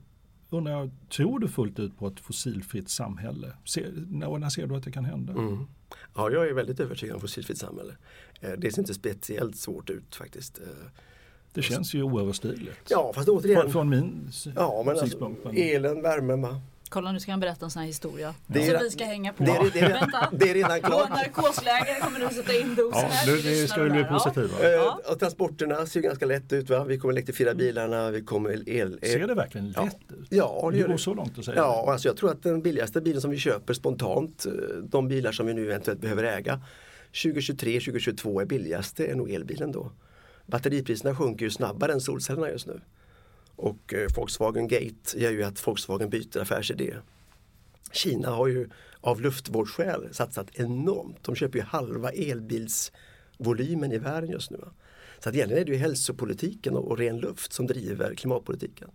undrar jag, tror du fullt ut på ett fossilfritt samhälle? Ser, när, när ser du att det kan hända? Mm. Ja, jag är väldigt övertygad om fossilfritt samhälle. Eh, Det ser inte speciellt svårt ut faktiskt. Eh, Det känns ju oöverstigligt. Ja, fast återigen. Från, från min Ja, men alltså, elen, värmen, va? Kolla nu ska han berätta en sån här historia. Det är- som vi ska hänga på. det är- det är- Vänta. det är redan klart. Vår narkosläkare kommer nu sätta in dosen Ja, här. nu, Vi nu ska vi bli där. Ja. positiva. Eh, och transporterna ser ganska lätt ut. Va? Vi kommer elektrifiera bilarna, vi kommer el... Ser det verkligen lätt ut? Ja, det Det går så långt att säga. Ja, alltså jag tror att den billigaste bilen som vi köper spontant, eh, de bilar som vi nu eventuellt behöver äga, 2023, 2022 är billigaste är nog elbilen då. Batteripriserna sjunker ju snabbare än solcellerna just nu. Och eh, Volkswagen Gate gör ju att Volkswagen byter affärsidé. Kina har ju av luftvårdsskäl satsat enormt. De köper ju halva elbilsvolymen i världen just nu. Så att egentligen är det ju hälsopolitiken och ren luft som driver klimatpolitiken.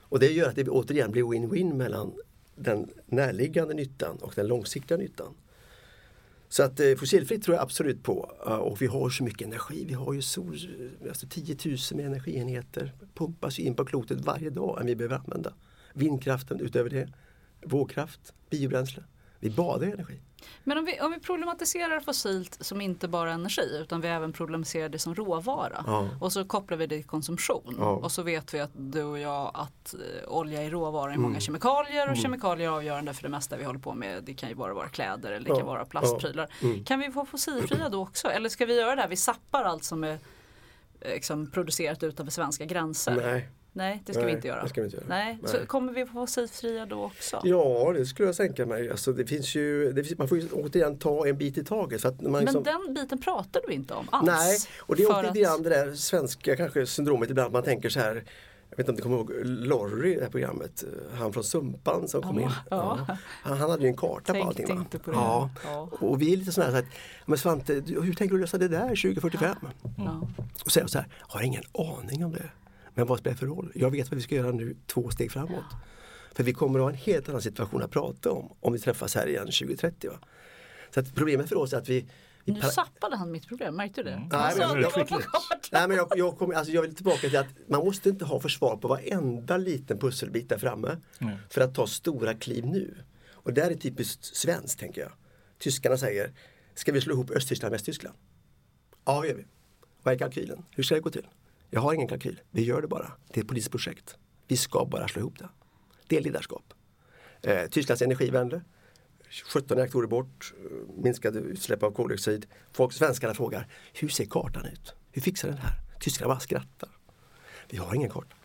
Och det gör att det återigen blir win-win mellan den närliggande nyttan och den långsiktiga nyttan. Så att eh, fossilfritt tror jag absolut på. Eh, och vi har så mycket energi. Vi har ju sol, alltså 10 000 med energienheter. Pumpas in på klotet varje dag än vi behöver använda. Vindkraften utöver det. Vågkraft, biobränsle. Vi badar i energi. Men om vi, om vi problematiserar fossilt som inte bara energi utan vi även problematiserar det som råvara Ja. och så kopplar vi det till konsumtion Ja. och så vet vi att du och jag att eh, olja är råvara i Mm. många kemikalier och kemikalier är avgörande för det mesta vi håller på med. Det kan ju bara vara kläder eller det kan Ja. vara plastprylar. Mm. Kan vi få fossilfria då också eller ska vi göra det här? Vi sappar allt som är eh, liksom, producerat utanför svenska gränser. Nej, Nej, det ska vi Nej, inte göra. det ska vi inte göra. Nej. Nej. Så kommer vi få fossilfria då också? ja det skulle jag tänka mig. Alltså, det finns ju, det finns, man får ju återigen ta en bit i taget. För att man liksom, Men den biten pratar du inte om alls. Nej, och det är också lite grann det där svenska kanske syndromet ibland. Man tänker så här jag vet inte om du kommer ihåg Lorry, det här programmet, han från Sumpan som kom Ja, in. ja. Han, han hade ju en karta Tänkte på allting. Inte på det. Ja. Och vi är lite sådana här, så att, men Svante, hur tänker du lösa det där 2045? Ja. Och säger så här, har ingen aning om det. Men vad spelar det för roll? Jag vet vad vi ska göra nu två steg framåt. För vi kommer att ha en helt annan situation att prata om om vi träffas här igen 2030. Va? Så att problemet för oss är att vi, Nu sappade han mitt problem, märkte du det? Nej, Han sa men jag- det kartan. Nej, men jag, jag, kommer, alltså jag vill tillbaka till att man måste inte ha försvar på varenda liten pusselbit där framme Nej. för att ta stora kliv nu. Och där är typiskt svenskt tänker jag. Tyskarna säger, ska vi slå ihop Östtyskland och Västtyskland? Ja, det gör vi. Vad är kalkylen? Hur ska det gå till? Jag har ingen kalkyl, vi gör det bara. Det är ett politiskt projekt. Vi ska bara slå ihop det. Det är ledarskap. Eh, Tysklands energivände, 17 reaktorer bort, eh, minskade utsläpp av koldioxid. Folk, svenskarna frågar, hur ser kartan ut? Hur fixar den här? Tyskarna bara skrattar. Vi har ingen karta.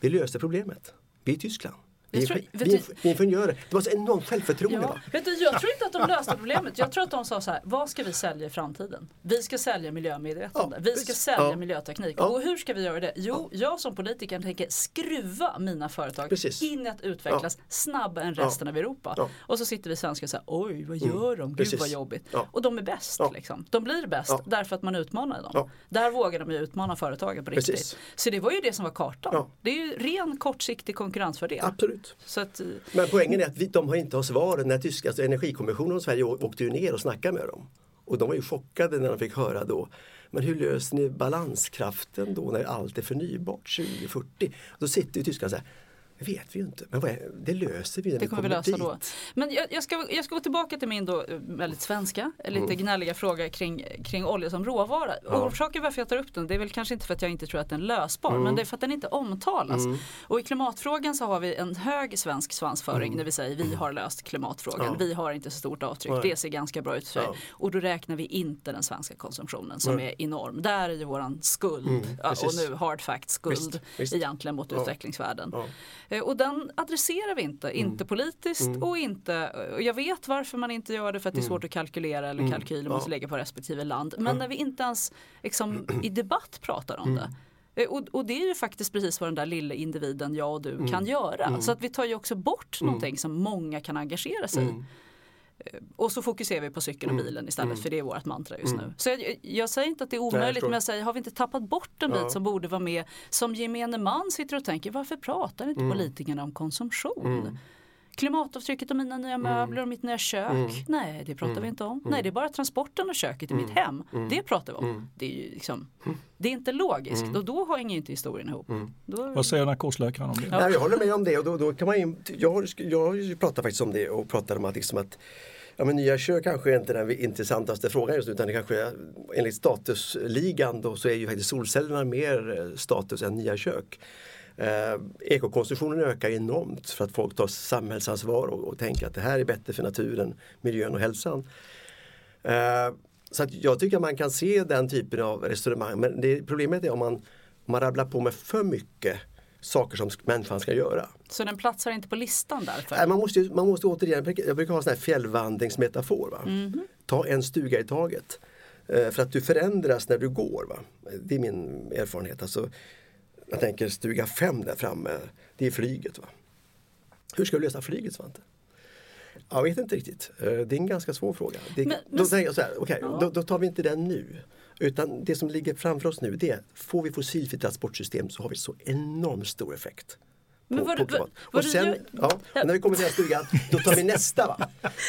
Vi löser problemet. Vi är Tyskland. Jag tror-. Det var så enormt självförtroende. Ja. Vet du, jag tror inte att de löste problemet. Jag tror att de sa så här, vad ska vi sälja i framtiden? Vi ska sälja miljömedvetande. Ja, vi ska sälja Ja. miljöteknik. Ja. Och hur ska vi göra det? Jo, jag som politiker tänker skruva mina företag Precis. in i att utvecklas snabbare än resten av Europa. Och så sitter vi svenskar och säger, oj vad gör de? Gud Precis. vad jobbigt. Och de är bäst. Liksom. De blir bäst därför att man utmanar dem. Där vågar de ju utmana företagen på riktigt. Precis. Så det var ju det som var kartan. Det är ju ren kortsiktig konkurrensfördel. Absolut. Så att, eh, Men poängen är att vi, de har inte har svaren. När tyska alltså energikommissionen i Sverige åkte ju ner och snackade med dem. Och de var ju chockade när de fick höra då men hur löser ni balanskraften då när allt är förnybart 2040? Då sitter ju tyskarna så här, det vet vi ju inte, men är, det löser vi när Det kommer vi kommer lösa dit. då. Men jag, jag, ska, jag ska gå tillbaka till min då eh, väldigt svenska, lite Mm. gnälliga fråga kring, kring olja som råvara. Orsaken varför jag tar upp den det är väl kanske inte för att jag inte tror att den är lösbar Mm. men det är för att den inte omtalas. Och i klimatfrågan så har vi en hög svensk svansföring när vi säger vi har löst klimatfrågan, Mm. Ja. vi har inte så stort avtryck, Nej. det ser ganska bra ut för. Ja. Och då räknar vi inte den svenska konsumtionen som Nej. är enorm. Där är ju våran skuld, ja, och nu hard fact skuld Visst, visst. egentligen mot Ja. utvecklingsvärlden. Eh, Och den adresserar vi inte, Mm. inte politiskt och inte, och jag vet varför man inte gör det för att det är svårt att kalkylera eller kalkyler måste Mm. Ja. lägga på respektive land. Men när vi inte ens liksom, i debatt pratar om det. Eh, Och, och det är ju faktiskt precis vad den där lilla individen, jag och du, Mm. kan göra. Så att vi tar ju också bort någonting som många kan engagera sig i. Mm. Eh, Och så fokuserar vi på cykeln och bilen istället för det är vårt mantra just nu. Så jag, jag säger inte att det är omöjligt förstår. men jag säger har vi inte tappat bort en Ja. bit som borde vara med som gemene man sitter och tänker varför pratar inte politikerna om konsumtion? Klimatavtrycket av mina nya möbler och mitt nya kök. Nej, det pratar vi inte om. Nej, det är bara transporten och köket i mitt hem. Det pratar vi om. Det är ju liksom, det är inte logiskt och då hänger ju inte historien ihop. Då, Vad säger narkosläkaren om det? Nej, jag håller med om det och då, då kan man in, jag, har- jag har ju pratat faktiskt om det och pratat om att, liksom att ja, men nya kök kanske är inte den intressantaste frågan just nu utan det kanske är, enligt statusligan då så är ju faktiskt solcellerna mer eh, status än nya kök. Eh, ekokonsumtionen ökar enormt för att folk tar samhällsansvar och, och tänker att det här är bättre för naturen, miljön och hälsan. Eh, så att jag tycker att man kan se den typen av resonemang men det, problemet är om man, om man rabblar på med för mycket saker som människan ska göra. Så den platsar inte på listan därför? Nej, man, måste, man måste återigen, jag brukar ha en sån här fjällvandringsmetafor. Va? Mhm. Ta en stuga i taget. Eh, för att du förändras när du går. Va? Det är min erfarenhet. Alltså, jag tänker stuga fem där framme, det är flyget. Va? Hur ska du lösa flyget Svante? Jag vet inte riktigt. Eh, Det är en ganska svår fråga. Det, Men- då men- tänker jag så här, okej, Ja. då, då tar vi inte den nu. Utan det som ligger framför oss nu det är, får vi fossilfritt transportsystem så har vi så enormt stor effekt. På- vad- på klimat. vad- Och sen, du- ja, och när vi kommer till den stugan, då tar vi nästa. Va?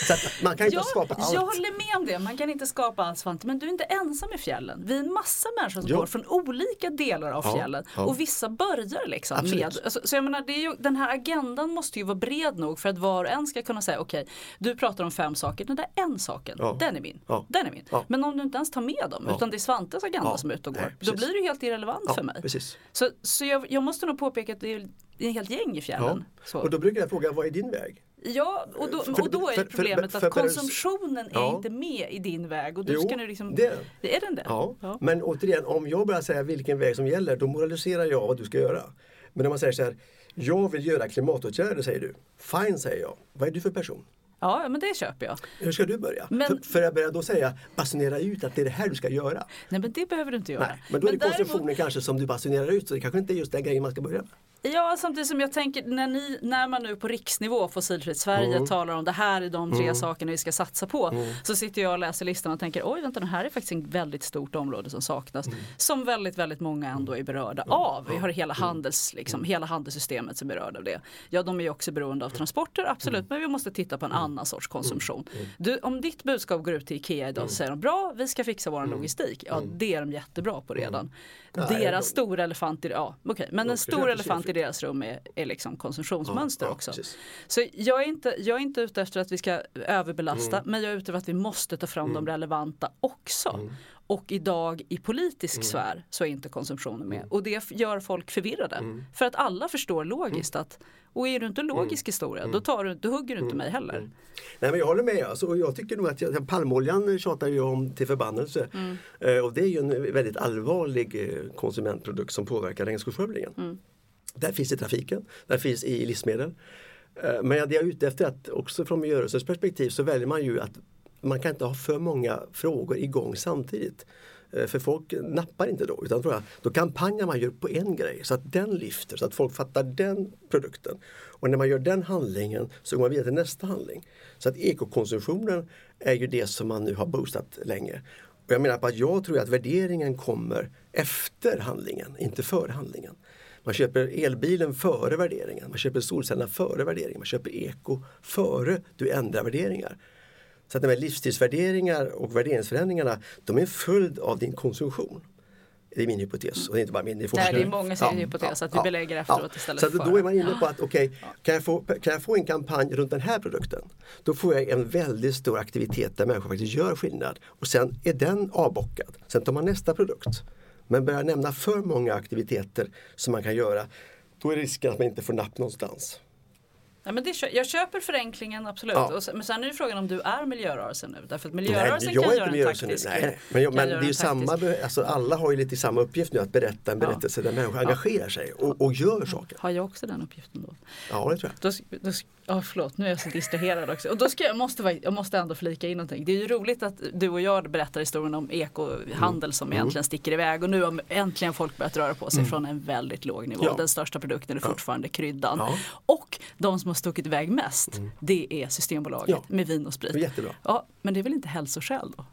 Så man kan inte Ja, skapa allt. jag håller med om det, man kan inte skapa allt Svante. Men du är inte ensam i fjällen. Vi är en massa människor som Ja. går från olika delar av Ja, fjällen. ja. Och vissa börjar liksom Absolut. med, alltså, så jag menar, det är ju, den här agendan måste ju vara bred nog för att var och en ska kunna säga okej, du pratar om fem saker, den där en saken, Ja. den är min. Den är min. Men om du inte ens tar med dem, utan det är Svantes agenda som är ute och går, Nej, då blir det helt irrelevant för mig. precis. Så, så jag, jag måste nog påpeka att det är det är ett helt gäng i fjällen. Ja. Och då brukar jag fråga, vad är din väg? Ja, och då, För- och då är för- för- problemet för- att för- konsumtionen är Ja. inte med i din väg. Och du Jo, ska nu liksom, det är det är den det? Ja. Ja. Men återigen, om jag börjar säga vilken väg som gäller, då moraliserar jag vad du ska göra. Men när man säger så här, jag vill göra klimatåtgärder, säger du. Fine, säger jag. Vad är du för person? Ja, men det köper jag. Hur ska du börja? Men- För, för jag börjar då säga, basunera ut att det är det här du ska göra. Nej, men det behöver du inte göra. Nej, men då är det däremot- konsumtionen kanske som du basunerar ut, så det kanske inte är just den grejen man ska börja med. Ja, samtidigt som jag tänker när, ni, när man nu på riksnivå, Fossilfritt Sverige, Mm. talar om det här är de tre sakerna vi ska satsa på. Så sitter jag och läser listan och tänker oj vänta det här är faktiskt ett väldigt stort område som saknas. Som väldigt, väldigt många ändå är berörda av. Vi har hela, handels, liksom, hela handelssystemet som är berörd av det. Ja, de är ju också beroende av transporter, absolut, men vi måste titta på en annan sorts konsumtion. Du, om ditt budskap går ut till Ikea idag så säger de bra, vi ska fixa vår logistik. Ja, det är de jättebra på redan. Deras de- stora elefant i, ja, okej, men en stor elefant i. deras rum är, är liksom konsumtionsmönster Ja, ja, också. precis. Så jag är, inte, jag är inte ute efter att vi ska överbelasta Mm. men jag är ute efter att vi måste ta fram de relevanta också. Mm. Och idag i politisk sfär så är inte konsumtionen med. Och det gör folk förvirrade. Mm. För att alla förstår logiskt att och är du inte logisk Mm. historia då, tar du, då hugger du inte mig heller. Nej men jag håller med. Alltså, jag tycker nog att jag, palmoljan tjatar ju om till förbannelse. Eh, och det är ju en väldigt allvarlig eh, konsumentprodukt som påverkar regnskogsskövlingen. Där finns i trafiken, där finns i livsmedel. Eh, men det jag är ute efter att också från miljörörelsens perspektiv så väljer man ju att man kan inte ha för många frågor igång samtidigt. Eh, för folk nappar inte då utan tror jag, då kampanjar man ju på en grej så att den lyfter, så att folk fattar den produkten. Och när man gör den handlingen så går man vidare till nästa handling. Så att ekokonsumtionen är ju det som man nu har boostat länge. Och jag menar på att jag tror att värderingen kommer efter handlingen, inte före handlingen. Man köper elbilen före värderingen, man köper solcellerna före värderingen, man köper eko före du ändrar värderingar. Så att de här livsstilsvärderingar och värderingsförändringarna, de är en följd av din konsumtion. Det är min hypotes och det är inte bara min, det är Nej, det är många som säger hypotes, att vi belägger efteråt istället Så att för. då är man inne på att okej, kan, jag få, kan jag få en kampanj runt den här produkten? Då får jag en väldigt stor aktivitet där människor faktiskt gör skillnad. Och sen är den avbockad. Sen tar man nästa produkt. Men börjar nämna för många aktiviteter som man kan göra, då är risken att man inte får napp någonstans. Ja, men det, jag köper förenklingen absolut. Ja. Sen, men sen är det frågan om du är miljörörelsen nu. Därför att Nej, miljörörelsen jag kan göra en taktisk Nej, nej. Men, jag, men det är samma, alltså alla har ju lite samma uppgift nu att berätta en berättelse där människor engagerar sig och, och gör saker. Har jag också den uppgiften då? Ja, det tror jag. Då, då, ja, förlåt, nu är jag så distraherad också. Och då ska jag, måste, jag måste ändå flika in någonting. Det är ju roligt att du och jag berättar historien om ekohandel som Mm. egentligen sticker iväg. Och nu har äntligen folk börjat röra på sig från en väldigt låg nivå. Ja. Den största produkten är fortfarande kryddan. Ja. Och de som har stuckit iväg mest, det är Systembolaget Ja. med vin och sprit. Jättebra. Ja, men det är väl inte hälsoskäl då?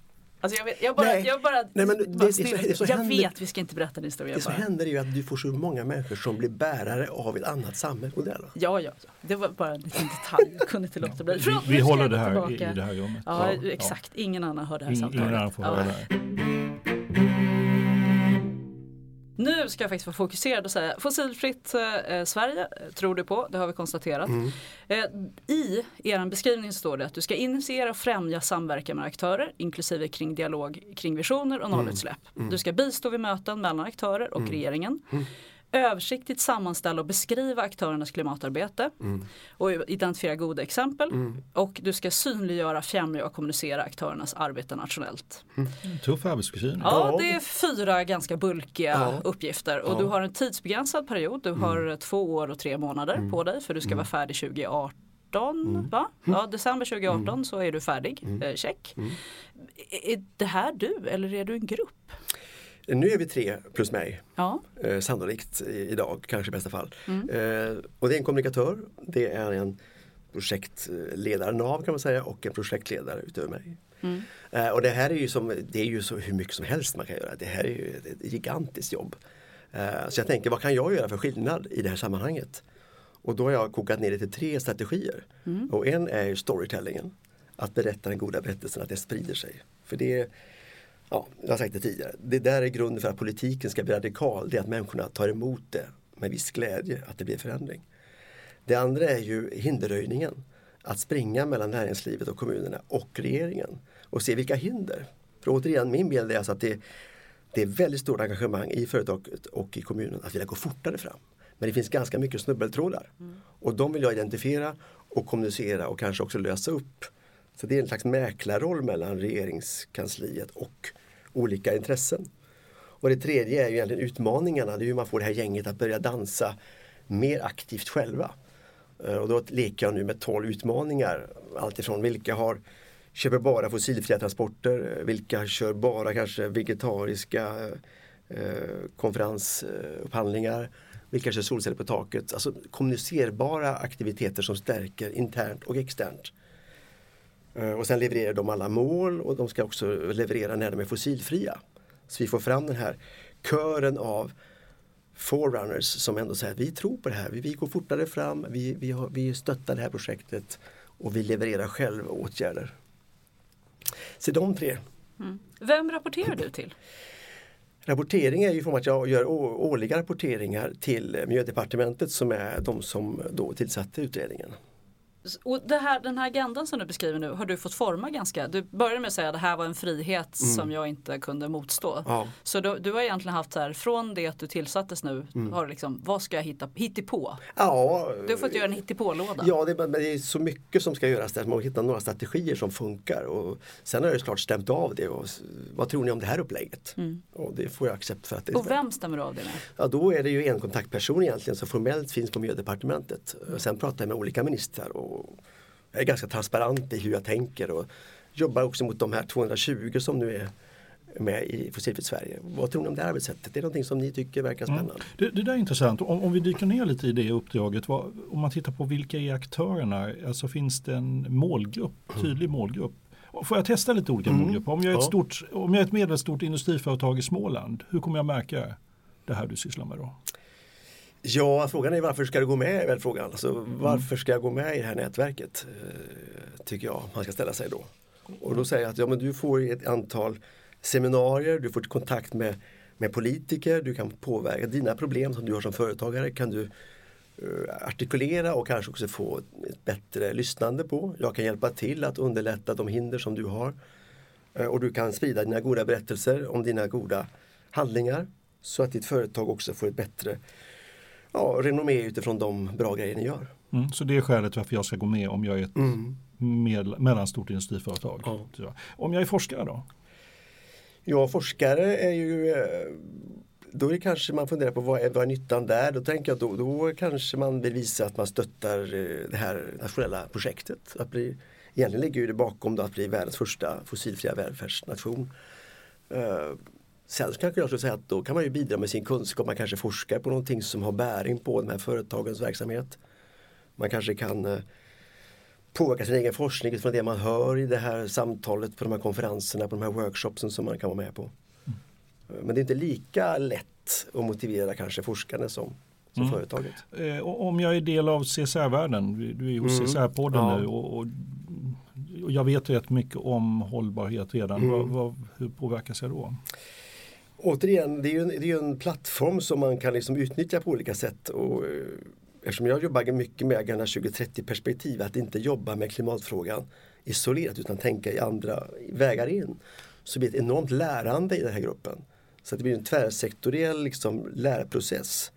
Alltså jag, vet, jag bara, Nej. jag bara, Nej, men det- bara det- det är så- det är så jag händer- vet, vi ska inte berätta din historia. Det som händer är ju att du får så många människor som blir bärare av ett annat samhällsmodell. Ja, ja, ja, det var bara en liten detalj. Jag kunde inte låta bli. Vi, Förlåt, vi håller det här i, tillbaka. i det här rummet. Ja, exakt. Ingen annan hör det här Ing- samtalet. Ingen annan får Ja. höra det här. Nu ska jag faktiskt vara fokuserad och säga fossilfritt eh, Sverige eh, tror du på, det har vi konstaterat. Mm. Eh, I er beskrivning står det att du ska initiera och främja samverkan med aktörer inklusive kring dialog kring visioner och Mm. nollutsläpp. Du ska bistå vid möten mellan aktörer och regeringen. Översiktligt sammanställa och beskriva aktörernas klimatarbete Mm. och identifiera goda exempel. Och du ska synliggöra, främja och kommunicera aktörernas arbete nationellt. Tuff arbetsbeskrivning. Ja, det är fyra ganska bulkiga Ja. uppgifter och Ja. du har en tidsbegränsad period. Du har två år och tre månader Mm. på dig för du ska vara färdig 2018. Va? Ja, december 2018 Mm. så är du färdig. Eh, check. Är det här du eller är du en grupp? Nu är vi tre plus mig. Ja. Eh, sannolikt idag, kanske i bästa fall. Mm. Eh, och det är en kommunikatör, det är en projektledare, NAV kan man säga, och en projektledare utöver mig. Mm. Eh, och det här är ju, som, det är ju så hur mycket som helst man kan göra. Det här är ju ett, ett gigantiskt jobb. Eh, så jag tänker, vad kan jag göra för skillnad i det här sammanhanget? Och då har jag kokat ner det till tre strategier. Mm. Och en är ju storytellingen. Att berätta den goda berättelsen, att det sprider sig. För det ja, jag har sagt det tidigare, det där är grunden för att politiken ska bli radikal, det är att människorna tar emot det med viss glädje, att det blir förändring. Det andra är ju hinderröjningen, att springa mellan näringslivet och kommunerna och regeringen och se vilka hinder. För återigen, min bild är alltså att det, det är väldigt stort engagemang i företaget och i kommunen att vilja gå fortare fram. Men det finns ganska mycket snubbeltrådar och de vill jag identifiera och kommunicera och kanske också lösa upp. Så det är en slags mäklarroll mellan regeringskansliet och olika intressen. Och det tredje är ju egentligen utmaningarna, det är hur man får det här gänget att börja dansa mer aktivt själva. Eh, och då leker jag nu med 12 utmaningar. Alltifrån vilka har köper bara fossilfria transporter, eh, vilka kör bara kanske vegetariska eh, eh, konferensupphandlingar, vilka kör solceller på taket. Alltså kommunicerbara aktiviteter som stärker internt och externt. Eh, Och sen levererar de alla mål och de ska också leverera när de är fossilfria. Så vi får fram den här kören av forerunners som ändå säger att vi tror på det här, vi, vi går fortare fram, vi, vi, har, vi stöttar det här projektet och vi levererar själv åtgärder. Så de tre. Vem rapporterar du till? Rapportering är ju form att jag gör årliga rapporteringar till Miljödepartementet som är de som då tillsatte utredningen. Och här, den här agendan som du beskriver nu har du fått forma ganska. Du började med att säga att det här var en frihet Mm. som jag inte kunde motstå. Ja. Så du, du har egentligen haft så här från det att du tillsattes nu, Mm. har liksom, vad ska jag hitta, hittepå? Ja, Du har fått göra en hittepålåda. Ja, det, men det är så mycket som ska göras där. Man måste hitta några strategier som funkar. Och sen har jag ju klart stämt av det. Och, vad tror ni om det här upplägget? Och det får jag accept för att det Mm. Och vem stämmer av det med? Ja, då är det ju en kontaktperson egentligen som formellt finns på Miljödepartementet. Sen pratar jag med olika ministrar och jag är ganska transparent i hur jag tänker och jobbar också mot de här 220 som nu är med i Fossilfritt Sverige. Vad tror ni om det arbetssättet? Det är någonting som ni tycker verkar spännande? Det, det där är intressant. Om, om vi dyker ner lite i det uppdraget. Vad, om man tittar på vilka är aktörerna? Alltså finns det en målgrupp, tydlig målgrupp? Får jag testa lite olika Mm. målgrupper? Om jag, är ett Ja. stort, om jag är ett medelstort industriföretag i Småland, hur kommer jag märka det här du sysslar med då? Ja, frågan är varför ska du gå med? Är väl frågan. Alltså, varför ska jag gå med i det här nätverket? Eh, tycker jag man ska ställa sig då. Och då säger jag att ja, men du får ett antal seminarier, du får kontakt med, med politiker, du kan påverka dina problem som du har som företagare kan du eh, artikulera och kanske också få ett bättre lyssnande på. Jag kan hjälpa till att underlätta de hinder som du har. Eh, och du kan sprida dina goda berättelser om dina goda handlingar så att ditt företag också får ett bättre ja, renommé utifrån de bra grejer ni gör. Mm, så det är skälet varför jag ska gå med om jag är ett Mm. medel, mellanstort industriföretag. Så. Om jag är forskare då? Ja, forskare är ju eh, då är det kanske man funderar på vad är, vad är nyttan där? Då tänker jag då, då kanske man vill visa att man stöttar eh, det här nationella projektet. Att bli, egentligen ligger det bakom då att bli världens första fossilfria välfärdsnation. Sen kanske jag skulle säga att då kan man ju bidra med sin kunskap. Man kanske forskar på någonting som har bäring på de här företagens verksamhet. Man kanske kan eh, påverka sin egen forskning utifrån det man hör i det här samtalet på de här konferenserna, på de här workshopsen som man kan vara med på. Men det är inte lika lätt att motivera kanske forskarna som, som Mm. företaget. Eh, om jag är del av CSR-världen, du är ju Mm. CSR-podden Ja. nu och, och, och jag vet rätt mycket om hållbarhet redan. Mm. Vad, vad, hur påverkas jag då? Återigen, det är ju en, det är en plattform som man kan liksom utnyttja på olika sätt. Och, eh, eftersom jag jobbar mycket med Agenda 2030 perspektiv, att inte jobba med klimatfrågan isolerat utan tänka i andra vägar in. Så blir ett enormt lärande i den här gruppen. Så att det blir en tvärsektoriell liksom, lärprocess.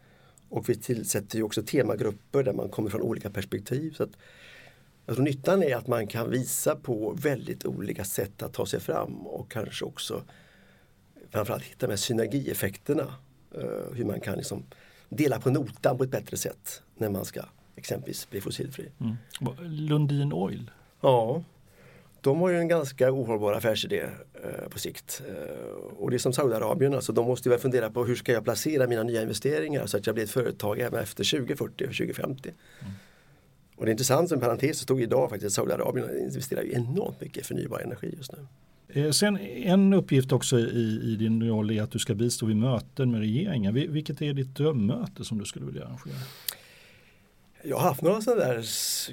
Och vi tillsätter ju också temagrupper där man kommer från olika perspektiv. Så att, jag tror nyttan är att man kan visa på väldigt olika sätt att ta sig fram och kanske också framförallt hitta med synergieffekterna. Uh, hur man kan liksom dela på notan på ett bättre sätt när man ska exempelvis bli fossilfri. Mm. Lundin Oil? Ja, de har ju en ganska ohållbar affärsidé eh, på sikt. Eh, och det är som Saudiarabien, alltså de måste väl fundera på hur ska jag placera mina nya investeringar så att jag blir ett företag även efter 2040 och 2050. Mm. Och det är intressant som parentes så stod idag faktiskt att Saudiarabien investerar ju enormt mycket i förnybar energi just nu. Eh, sen en uppgift också i, i din roll är att du ska bistå vid möten med regeringen. Vilket är ditt drömmöte som du skulle vilja arrangera? Jag har haft några sådana där.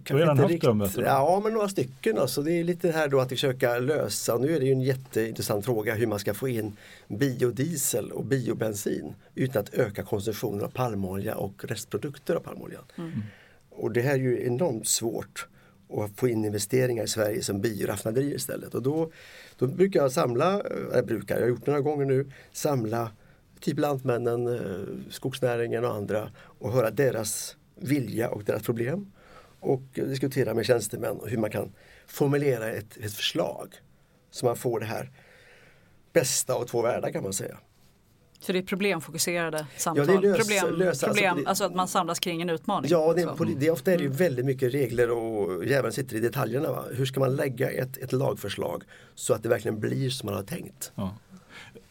Du har redan haft drömmöten? Ja, men några stycken. Alltså. Det är lite här då att försöka lösa, nu är det ju en jätteintressant fråga hur man ska få in biodiesel och biobensin utan att öka konsumtionen av palmolja och restprodukter av palmoljan. Mm. Och det här är ju enormt svårt att få in investeringar i Sverige som bioraffinaderier istället. Och då, då brukar jag samla, eh, eller brukar, jag har gjort det några gånger nu, samla typ Lantmännen, eh, skogsnäringen och andra och höra deras vilja och deras problem. Och diskutera med tjänstemän hur man kan formulera ett, ett förslag. Så man får det här bästa av två världar kan man säga. Så det är problemfokuserade samtal? Ja, det är lös, problem, lösa, problem, alltså, det, alltså, att man samlas kring en utmaning? Ja, det, är, det, ofta är det ju mm. väldigt mycket regler och djävulen sitter i detaljerna. Va? Hur ska man lägga ett, ett lagförslag så att det verkligen blir som man har tänkt? Ja.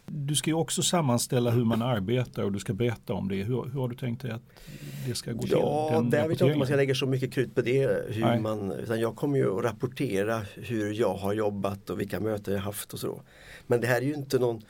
Du ska ju också sammanställa hur man arbetar och du ska berätta om det. Hur, hur har du tänkt dig att det ska gå till? Ja, där vet jag inte om man ska lägga så mycket krut på det. Hur man, utan jag kommer ju att rapportera hur jag har jobbat och vilka möten jag haft och så. Men det här är ju inte någon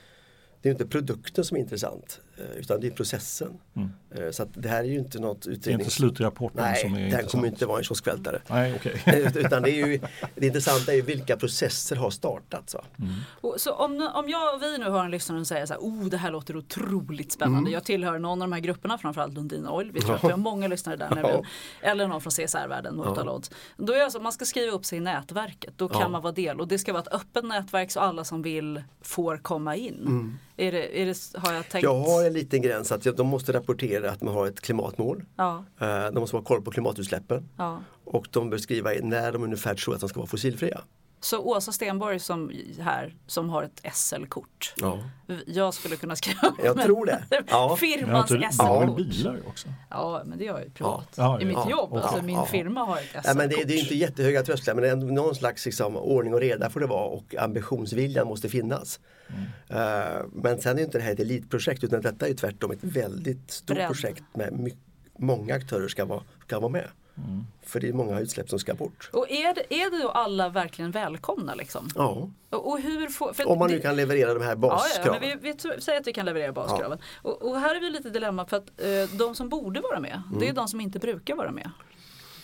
det är inte produkten som är intressant utan det är processen. Mm. Eh, så det här är ju inte något utrednings... Det är inte slutrapporten Nej, som är intressant? Nej, det kommer inte vara en kioskvältare. Nej, okay. utan det, är ju, det intressanta är ju vilka processer har startats. Mm. Så om, om jag och vi nu har en lyssnare som säger så här, oh det här låter otroligt spännande. Mm. Jag tillhör någon av de här grupperna, framförallt Lundin Oil. Vi tror att vi har många lyssnare där nu. Eller någon från CSR-världen, Mortalod. Ja. Då är alltså, man ska skriva upp sig i nätverket. Då kan ja. man vara del och det ska vara ett öppet nätverk så alla som vill får komma in. Mm. Är det, är det, har jag tänkt? Jag har en liten gräns att de måste rapportera att man har ett klimatmål. Ja. Eh, de måste ha koll på klimatutsläppen. Ja. Och de bör skriva när de ungefär tror att de ska vara fossilfria. Så Åsa Stenborg som här som har ett SL-kort. Ja. Jag skulle kunna skriva Jag tror det. Ja. Firmans SL-kort. Ja, bilar också. Ja men det gör jag ju privat. Ja. I mitt jobb. Alltså, min firma har ett SL-kort. Ja, men det, det, är inte jättehöga trösklar men det är någon slags liksom, ordning och reda får det vara och ambitionsviljan måste finnas. Mm. Uh, men sen är inte det här ett elitprojekt utan detta är tvärtom ett väldigt stort Bredd. projekt med mycket, många aktörer ska vara, ska vara med. Mm. För det är många utsläpp som ska bort. Och är det, är det då alla verkligen välkomna? Liksom? Ja. Och, och hur får, Om man nu kan leverera de här baskraven. Ja, ja vi, vi säger att vi kan leverera baskraven. Ja. Och, och, här är vi lite dilemma för att eh, de som borde vara med, mm. det är mm. de som inte brukar vara med.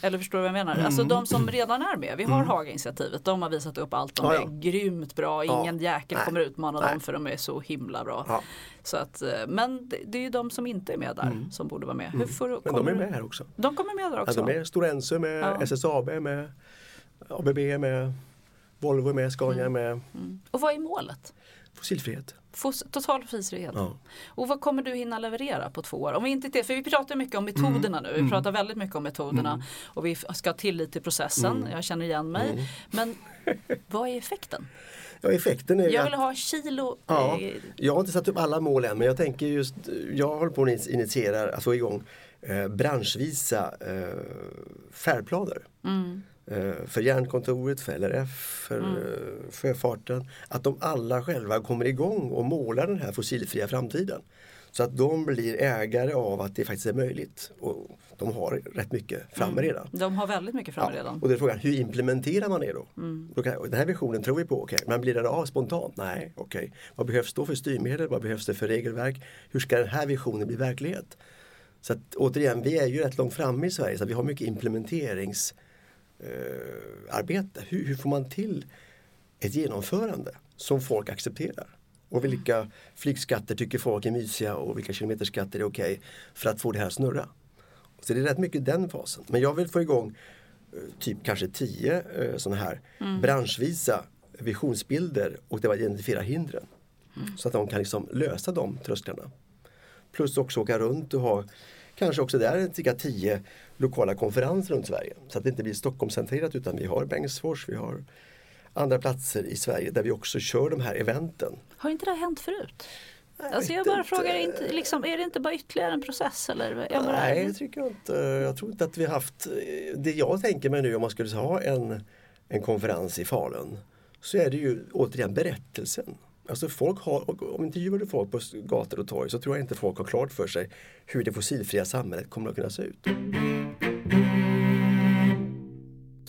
Eller förstår du vad jag menar? Alltså, mm. Alltså de som redan är med. Vi har mm. Haga-initiativet. De har visat upp allt. De ja, ja. är grymt bra. Ingen ja. jäkel kommer utmana Nej. dem för de är så himla bra. Ja. Så att, eh, men det, är ju de som inte är med där mm. som borde vara med. Mm. Får, men de är med här också. De kommer med där också. De är Stora Enso med, SSAB med, ABB med, Volvo med, Scania mm. med. Mm. Och vad är målet? Fossilfrihet. Total frisfrihet. Ja. Och vad kommer du hinna leverera på två år? Om vi inte för vi pratar mycket om metoderna mm. nu. Vi mm. pratar väldigt mycket om metoderna mm. och vi ska ha tillit till processen. Mm. Jag känner igen mig. Mm. Men vad är effekten? Ja, effekten är jag vill att, ha kilo. Ja, eh, jag har inte satt upp alla mål än men jag tänker just, jag håller på att initiera att få igång eh, branschvisa eh, färdplaner. Mm. Eh, för Järnkontoret, för LRF, för mm. Eh, sjöfarten. Att de alla själva kommer igång och målar den här fossilfria framtiden. Så att de blir ägare av att det faktiskt är möjligt. Och de har rätt mycket framme mm. redan. De har väldigt mycket framme ja. redan. Och då är frågan, hur implementerar man det då? Mm. den här visionen tror vi på, okay. men blir den av spontant? Nej, okej. Okay. Vad behövs då för styrmedel? Vad behövs det för regelverk? Hur ska den här visionen bli verklighet? Så att, återigen, vi är ju rätt långt framme i Sverige så vi har mycket implementerings eh, arbete. Hur, hur, får man till ett genomförande som folk accepterar? Och vilka flygskatter tycker folk är mysiga och vilka kilometerskatter är okej okay för att få det här att snurra. Så det är rätt mycket den fasen. Men jag vill få igång eh, typ kanske tio eh, sådana här mm. branschvisa visionsbilder och det var identifiera hindren. Mm. Så att de kan liksom lösa de trösklarna. Plus också åka runt och ha kanske också där cirka tio lokala konferenser runt Sverige. Så att det inte blir Stockholmscentrerat utan vi har Bengtsfors, vi har andra platser i Sverige där vi också kör de här eventen. Har inte det här hänt förut? Jag Alltså jag bara inte. frågar, inte, liksom, är det inte bara ytterligare en process? Eller? Jag bara, Nej, det tycker jag inte. Jag tror inte att vi haft, det jag tänker mig nu om man skulle ha en, en konferens i Falun så är det ju återigen berättelsen. Alltså folk har, om intervjuar du folk på gator och torg så tror jag inte folk har klart för sig hur det fossilfria samhället kommer att kunna se ut.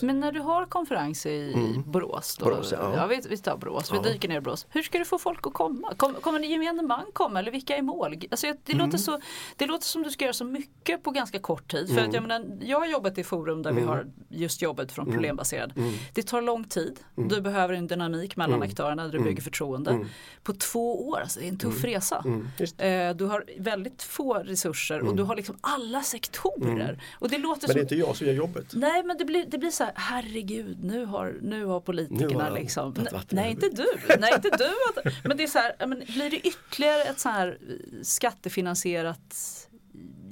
Men när du har konferens i Borås, då, Mm. Borås, ja. ja. vi, vi tar Borås, vi Ja. dyker ner i Borås. Hur ska du få folk att komma? Kom, kommer gemene man komma eller vilka är mål? Alltså, det, Mm. låter så, det låter som du ska göra så mycket på ganska kort tid. För att jag, menar, jag har jobbat i forum där vi Mm. har just jobbet från problembaserad. Det tar lång tid. Mm. Du behöver en dynamik mellan aktörerna, du bygger förtroende. På två år, alltså, det är en tuff resa. Mm. Eh, Du har väldigt få resurser och du har liksom alla sektorer. Och det låter Mm. Men det som är inte jag som gör jobbet. Nej men det blir, det blir så här, herregud nu har, nu har politikerna Nu liksom. Nej inte du, nej inte du. Men det är så här, men blir det ytterligare ett så här eh, skattefinansierat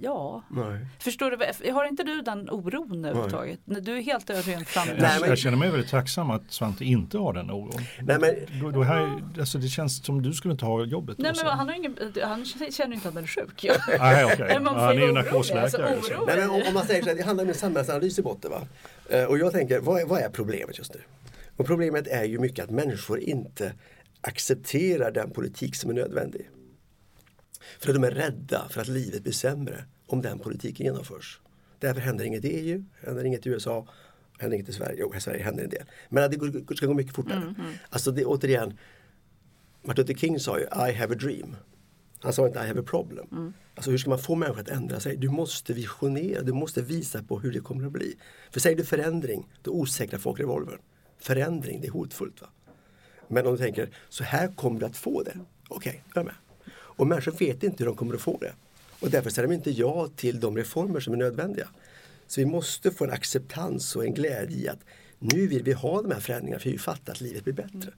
Ja, Nej. förstår du? Har inte du den oron överhuvudtaget? Nej, Du är helt. Nej, Jag, men- jag känner mig väldigt tacksam att Svante inte har den oron. Nej, men, Då, då här, alltså det känns som du skulle inte ha jobbet. Nej men han, har ingen, han känner inte att han är sjuk. Nej, okej. Nej, man får Han är ju narkosläkare. alltså. Nej, men om, om man säger så här, det handlar om en samhällsanalys i botten. Va? Eh, och jag tänker, vad är, vad är problemet just nu? Och problemet är ju mycket att människor inte accepterar den politik som är nödvändig. För att de är rädda för att livet blir sämre om den politiken genomförs. Därför händer inget i EU, händer inget i USA, händer inget i Sverige. Jo, i Sverige händer en del. Men det ska gå mycket fortare. Alltså det, återigen, Martin Luther King sa ju I have a dream. Han sa inte I have a problem. Alltså hur ska man få människor att ändra sig? Du måste visionera, du måste visa på hur det kommer att bli. För säger du förändring, då osäkrar folk revolvern. Förändring, det är hotfullt. Va? Men om du tänker, så här kommer du att få det. Okej, jag är med. Och människor vet inte hur de kommer att få det. Och därför säger de inte ja till de reformer som är nödvändiga. Så vi måste få en acceptans och en glädje i att nu vill vi ha de här förändringarna för vi fattar att livet blir bättre.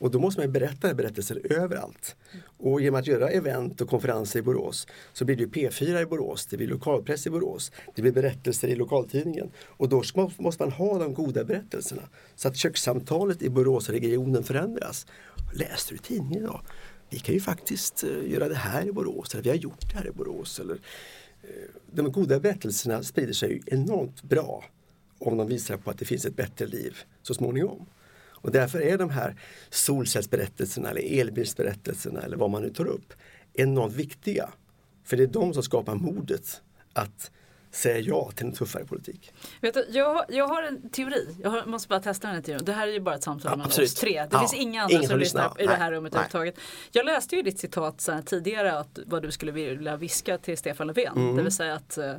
Och då måste man ju berätta den här berättelsen överallt. Och genom att göra event och konferenser i Borås så blir det ju P4 i Borås, det blir lokalpress i Borås, det blir berättelser i lokaltidningen. Och då måste man ha de goda berättelserna. Så att kökssamtalet i Boråsregionen förändras. Läste du tidningen idag? Vi kan ju faktiskt eh, göra det här i Borås, eller vi har gjort det här i Borås. Eller, eh, de goda berättelserna sprider sig enormt bra om de visar på att det finns ett bättre liv så småningom. Och därför är de här solcellsberättelserna eller elbilsberättelserna eller vad man nu tar upp enormt viktiga. För det är de som skapar modet att säga ja till en tuffare politik. Vet du, jag, jag har en teori, jag har, måste bara testa den här teorin. Det här är ju bara ett samtal Ja, mellan absolut. oss tre. Det Ja, finns inga andra som lyssnar i det här rummet överhuvudtaget. Jag läste ju ditt citat här, tidigare att vad du skulle vilja viska till Stefan Löfven. Mm. Det vill säga att eh,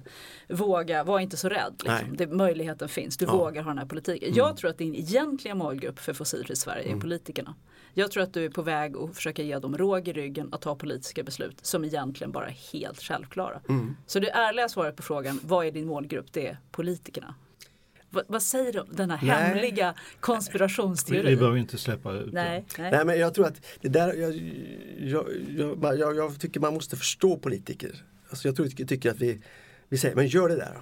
våga, var inte så rädd. Liksom. Det, möjligheten finns, du Ja. Mm. vågar ha den här politiken. Jag tror att din egentliga målgrupp för fossilfritt Sverige är politikerna. Jag tror att du är på väg att försöka ge dem råg i ryggen att ta politiska beslut som egentligen bara är helt självklara. Mm. Så det ärliga svaret på frågan, vad är din målgrupp? Det är politikerna. Vad, vad säger du om denna Nej. hemliga Vi, konspirationsteori? vi behöver inte släppa ut Nej, nej. Nej men jag tror att det där, jag, jag, jag, jag, jag tycker man måste förstå politiker. Alltså jag tror, tycker att vi, vi säger, men gör det där då.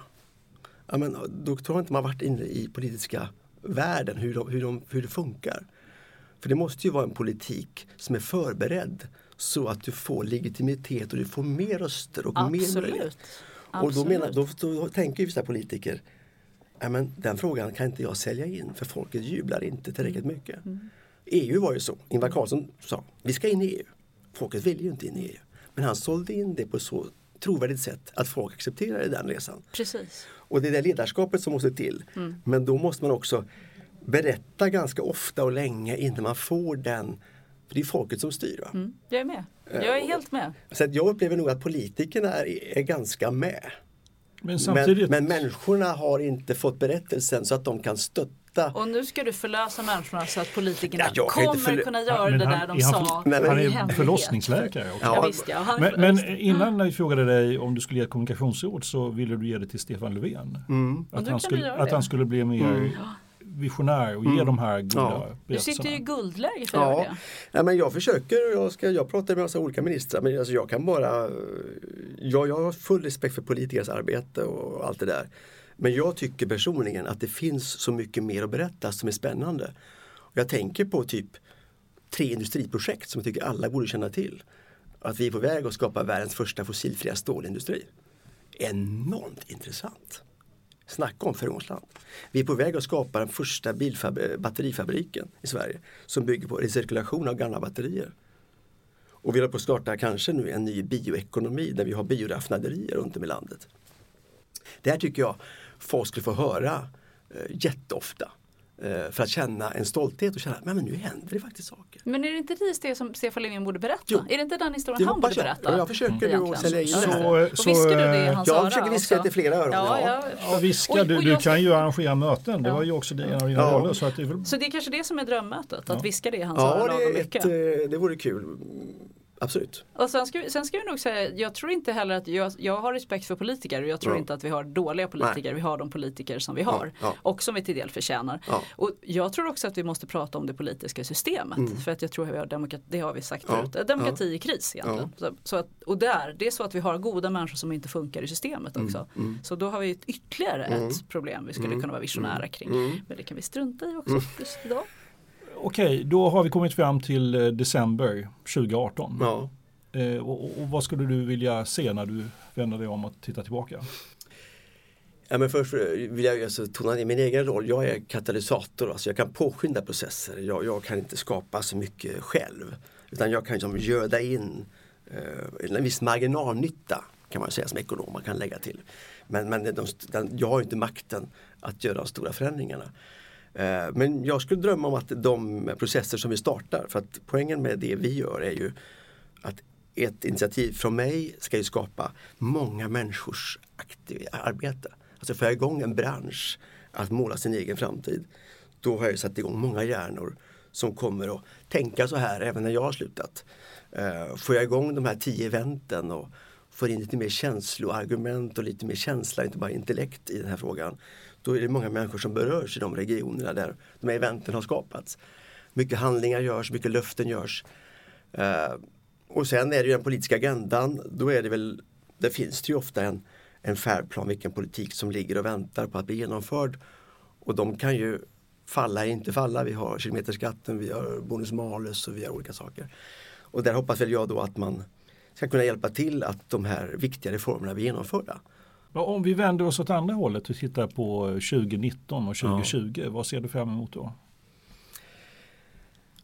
Ja, men då tror jag inte man varit inne i politiska världen, hur, de, hur, de, hur det funkar. För det måste ju vara en politik som är förberedd så att du får legitimitet och du får mer röster och mer möjlighet. Absolut. Och då, Absolut. menar, då, då tänker vissa politiker, men den frågan kan inte jag sälja in för folket jublar inte tillräckligt Mm. mycket. EU var ju så, Ingvar Carlsson sa, vi ska in i EU. Folket vill ju inte in i EU. Men han sålde in det på så trovärdigt sätt att folk accepterade den resan. Precis. Och det är det ledarskapet som måste till. Mm. Men då måste man också berätta ganska ofta och länge innan man får den, för det är folket som styr. Va? Mm. Jag är med. Jag är helt med. Så att jag upplever nog att politikerna är, är ganska med. Men samtidigt, Men, men människorna har inte fått berättelsen så att de kan stötta. Och nu ska du förlösa människorna så att politikerna Ja, jag kommer förlö- kunna Ja, göra men det han- där de han sa han i är förlossningsläkare också. Ja, Ja, visst, ja. Han, Men, men innan när vi frågade dig om du skulle ge ett kommunikationsråd så ville du ge det till Stefan Löfven. Nu Att, han skulle, att han skulle bli mer visionär och ge Mm. de här goda Ja. Du sitter ju i guldläge för Ja, det. ja men jag försöker, jag, ska, jag pratar med massa olika ministrar men alltså jag kan bara, jag, jag har full respekt för politikers arbete och allt det där. Men jag tycker personligen att det finns så mycket mer att berätta som är spännande. Och jag tänker på typ tre industriprojekt som jag tycker alla borde känna till. Att vi är på väg att skapa världens första fossilfria stålindustri. Enormt intressant. Snacka om föregångsland. Vi är på väg att skapa den första batterifabriken i Sverige som bygger på recirkulation av gamla batterier. Och vi håller på att starta kanske nu en ny bioekonomi där vi har bioraffinaderier runt om i landet. Det här tycker jag folk skulle få höra eh, jätteofta. Eh, för att känna en stolthet och känna att men nu händer det faktiskt saker. Men är det inte precis det som Stefan Löfven borde berätta? Jo. Är det inte den historien Det han borde jag. berätta? Ja, jag försöker nu att sälja in det Så, här. Och viskar du det i hans Jag försöker viska också? det till flera öron. Ja, ja. ja. Ja, visst ska Och- du, du kan ju arrangera möten. Det var ju också en av dina roller. Så att det är väl Så det är kanske det som är drömmötet, att viska det i hans Ja, det, lagom mycket. ett, eh, det vore kul. Absolut. Och sen ska, sen ska vi nog säga, jag tror inte heller att jag, jag har respekt för politiker och jag tror Ja. inte att vi har dåliga politiker, vi har de politiker som vi har Ja, ja. och som vi till del förtjänar. Och jag tror också att vi måste prata om det politiska systemet för att jag tror att vi har demokrati, det har vi sagt Mm. Förut, demokrati i kris egentligen. Så, så att, och där, det är så att vi har goda människor som inte funkar i systemet Mm, också. Så då har vi ett, ytterligare ett problem vi skulle kunna vara visionära kring. Mm. Men det kan vi strunta i också just idag. Okej, då har vi kommit fram till eh, december 2018. Ja. Eh, och, och- vad skulle du vilja se när du vänder dig om och tittar tillbaka? Ja, men först vill jag alltså tona ner min egen roll. Jag är katalysator, alltså jag kan påskynda processer. Jag, jag kan inte skapa så mycket själv. Utan jag kan liksom göda in eh, en viss marginalnytta kan man säga som ekonom man kan lägga till. Men, men de, den, jag har inte makten att göra de stora förändringarna. Eh, men jag skulle drömma om att de processer som vi startar, för att poängen med det vi gör är ju att ett initiativ från mig ska ju skapa många människors aktiv arbete. Alltså får jag igång en bransch att måla sin egen framtid. Då har jag satt igång många hjärnor som kommer att tänka så här även när jag har slutat. Eh, får jag igång de här tio eventen och får in lite mer känsloargument och lite mer känsla, inte bara intellekt i den här frågan. Då är det många människor som berörs i de regionerna där de här eventen har skapats. Mycket handlingar görs, mycket löften görs. Eh, och sen är det ju den politiska agendan, då är det väl, det finns det ju ofta en, en färdplan vilken politik som ligger och väntar på att bli genomförd. Och de kan ju falla eller inte falla. Vi har kilometerskatten, vi har bonus malus och vi har olika saker. Och där hoppas väl jag då att man ska kunna hjälpa till att de här viktiga reformerna blir genomförda. Ja, Om vi vänder oss åt andra hållet och tittar på 2019 och 2020, vad ser du fram emot då?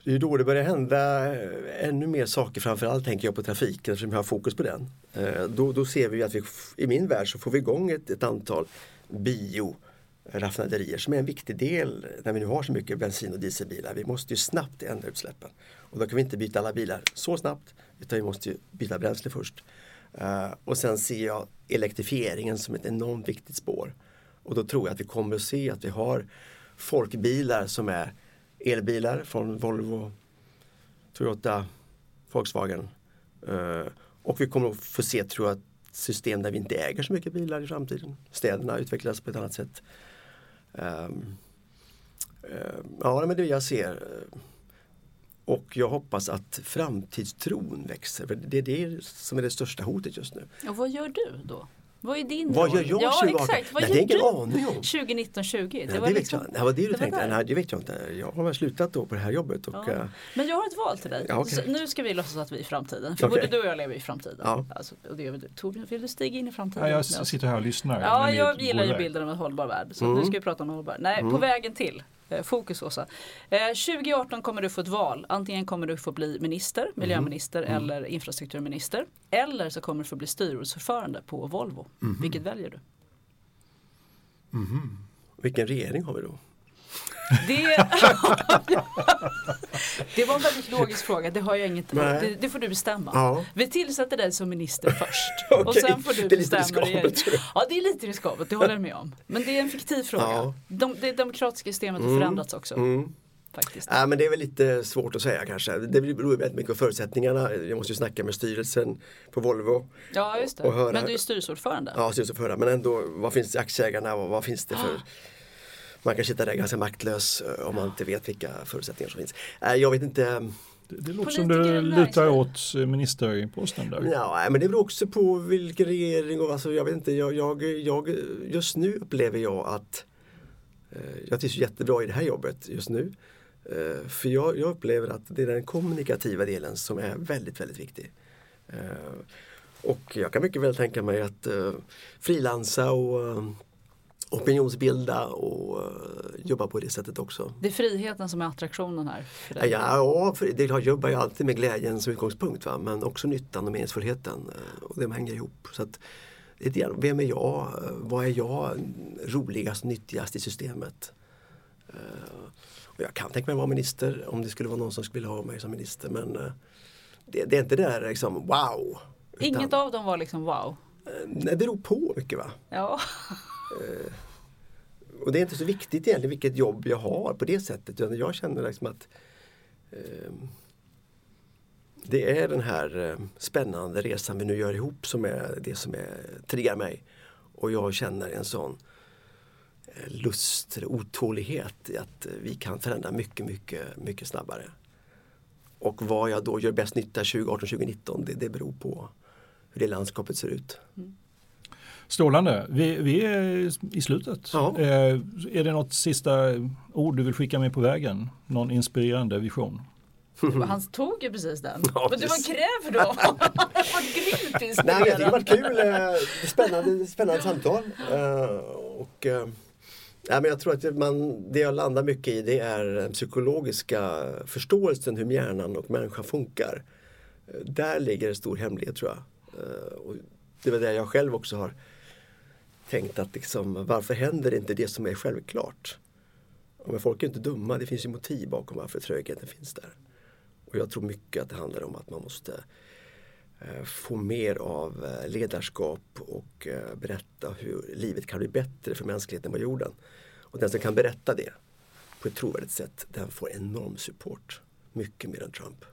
Det är då det börjar hända eh, ännu mer saker, framförallt tänker jag på trafiken eftersom jag har fokus på den. Eh, Då, då ser vi att vi, i min värld så får vi igång ett, ett antal bioraffinaderier som är en viktig del när vi nu har så mycket bensin och dieselbilar. Vi måste ju snabbt ändra utsläppen. Och då kan vi inte byta alla bilar så snabbt utan vi måste ju byta bränsle först. Eh, och sen ser jag elektrifieringen som ett enormt viktigt spår. Och då tror jag att vi kommer att se att vi har folkbilar som är elbilar från Volvo, Toyota, Volkswagen. Eh, och vi kommer att få se, tror jag, system där vi inte äger så mycket bilar i framtiden. Städerna utvecklas på ett annat sätt. Um, ehm, ja, men det jag ser. Och jag hoppas att framtidstron växer. För det är det som är det största hotet just nu. Och vad gör du då? Vad är din Vad roll? gör jag Ja 2018? exakt, vad Nej, gör det du? ingen aning om. 2019-20. Det, det vet jag. Det var det du var tänkte? Nej, det vet jag inte. Jag har väl slutat då på det här jobbet. Och, Ja. eh, Men jag har ett val till dig. Ja. Så Nu ska vi låtsas att vi är i framtiden. För Okej. både du och jag lever i framtiden. Ja. Alltså, och det gör väl du. Torbjörn, vill du stiga in i framtiden? Ja, jag sitter här och lyssnar. Ja, jag gillar ju bilden av en hållbar värld. Så Mm. nu ska vi prata om hållbar. Nej, på vägen till. Eh, Fokus Åsa. Eh, 2018 kommer du få ett val. Antingen kommer du få bli minister, miljöminister eller infrastrukturminister. Eller så kommer du få bli styrelseordförande på Volvo. Vilket väljer du? vilken regering har vi då? Det, det var en väldigt logisk fråga, det har jag inget det, det får du bestämma. Ja. Vi tillsätter dig som minister först. Och Okej, sen får du det är lite bestämma riskabelt. Ja det är lite riskabelt, det håller jag med om. Men det är en fiktiv fråga. Ja. De, det demokratiska systemet har förändrats också. Mm. Faktiskt. Ja, men det är väl lite svårt att säga kanske. Det beror väldigt mycket på förutsättningarna. Jag måste ju snacka med styrelsen på Volvo. Ja just och det. höra- Men du är styrelseordförande. Ja, styrelseförare. Men ändå, vad finns aktieägarna och vad finns det för man kan sitta där ganska maktlös eh, om man inte vet vilka förutsättningar som finns. Eh, Jag vet inte Det, det låter som du lutar åt eh, ministerposten där. Ja, men det beror också på vilken regering och alltså, jag vet inte, jag, jag, jag, just nu upplever jag att eh, jag trivs jättebra i det här jobbet just nu. Eh, för jag, jag upplever att det är den kommunikativa delen som är väldigt, väldigt viktig. Eh, och jag kan mycket väl tänka mig att eh, frilansa och eh, opinionsbilda och eh, jobba på det sättet också. Det är friheten som är attraktionen här. Ja, ja, för det, jag jobbar ju alltid med glädjen som utgångspunkt va? men också nyttan och meningsfullheten. eh, Och de hänger ihop. Så att, vem är jag? Eh, Vad är jag roligast, nyttigast i systemet? Och jag kan tänka mig vara minister om det skulle vara någon som skulle vilja ha mig som minister men det, det är inte det där liksom wow. Utan, Inget av dem var liksom wow. Nej, det beror på mycket va. Ja. Eh, och det är inte så viktigt egentligen vilket jobb jag har på det sättet. Utan jag känner liksom att eh, det är den här eh, spännande resan vi nu gör ihop som är det som är, triggar mig. Och jag känner en sån eh, lust eller otålighet i att vi kan förändra mycket, mycket, mycket snabbare. Och vad jag då gör bäst nytta 2018-2019 det, det beror på hur det landskapet ser ut. Mm. Strålande. Vi, vi är i slutet. Ja. Eh, är det något sista ord du vill skicka med på vägen? Någon inspirerande vision? Han tog ju precis den. Ja, Men du var precis. kräv då. Vad grymt Nej, men jag tycker det varit kul. eh, Spännande, spännande samtal. Eh, Och, eh, nej, men jag tror att man, det jag landar mycket i det är den psykologiska förståelsen hur hjärnan och människan funkar. Där ligger en stor hemlighet tror jag. Och det var det jag själv också har tänkt att liksom, varför händer inte det som är självklart? Men folk är inte dumma, det finns ju motiv bakom varför trögheten finns där. Och jag tror mycket att det handlar om att man måste eh, få mer av eh, ledarskap och eh, berätta hur livet kan bli bättre för mänskligheten på jorden. Och den som kan berätta det på ett trovärdigt sätt, den får enorm support. Mycket mer än Trump.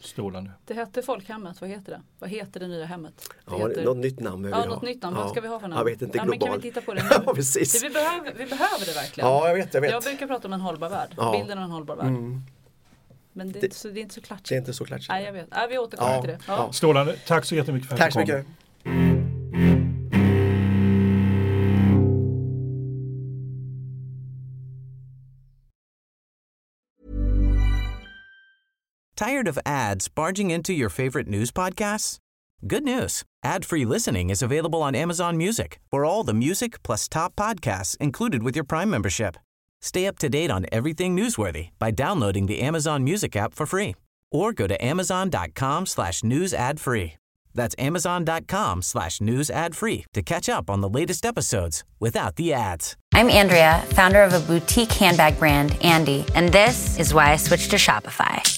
Strålande. Det hette folkhemmet, vad heter det? Vad heter det nya hemmet? Det Ja, heter... Något nytt namn behöver Ja, vi något ha. nytt namn. Vad ska vi ha för namn? Jag vet inte, ja, men global. Kan vi titta på det nu? ja, precis. Det vi, behöver, vi behöver det verkligen. Ja, jag vet, jag vet. Jag brukar prata om en hållbar värld. Ja. Bilden av en hållbar värld. Mm. Men det är, Det- inte så, det är inte så klatschigt. Det är inte så klatschigt. Nej, jag vet. Nej, vi återkommer Ja, till det. Ja. ja. Strålande. Tack så jättemycket för att Tack så du kom. mycket. Tired of ads barging into your favorite news podcasts? Good news. Ad-free listening is available on Amazon Music for all the music plus top podcasts included with your Prime membership. Stay up to date on everything newsworthy by downloading the Amazon Music app for free or go to amazon.com slash news ad free. That's amazon.com slash news ad free to catch up on the latest episodes without the ads. I'm Andrea, founder of a boutique handbag brand, Andy, and this is why I switched to Shopify.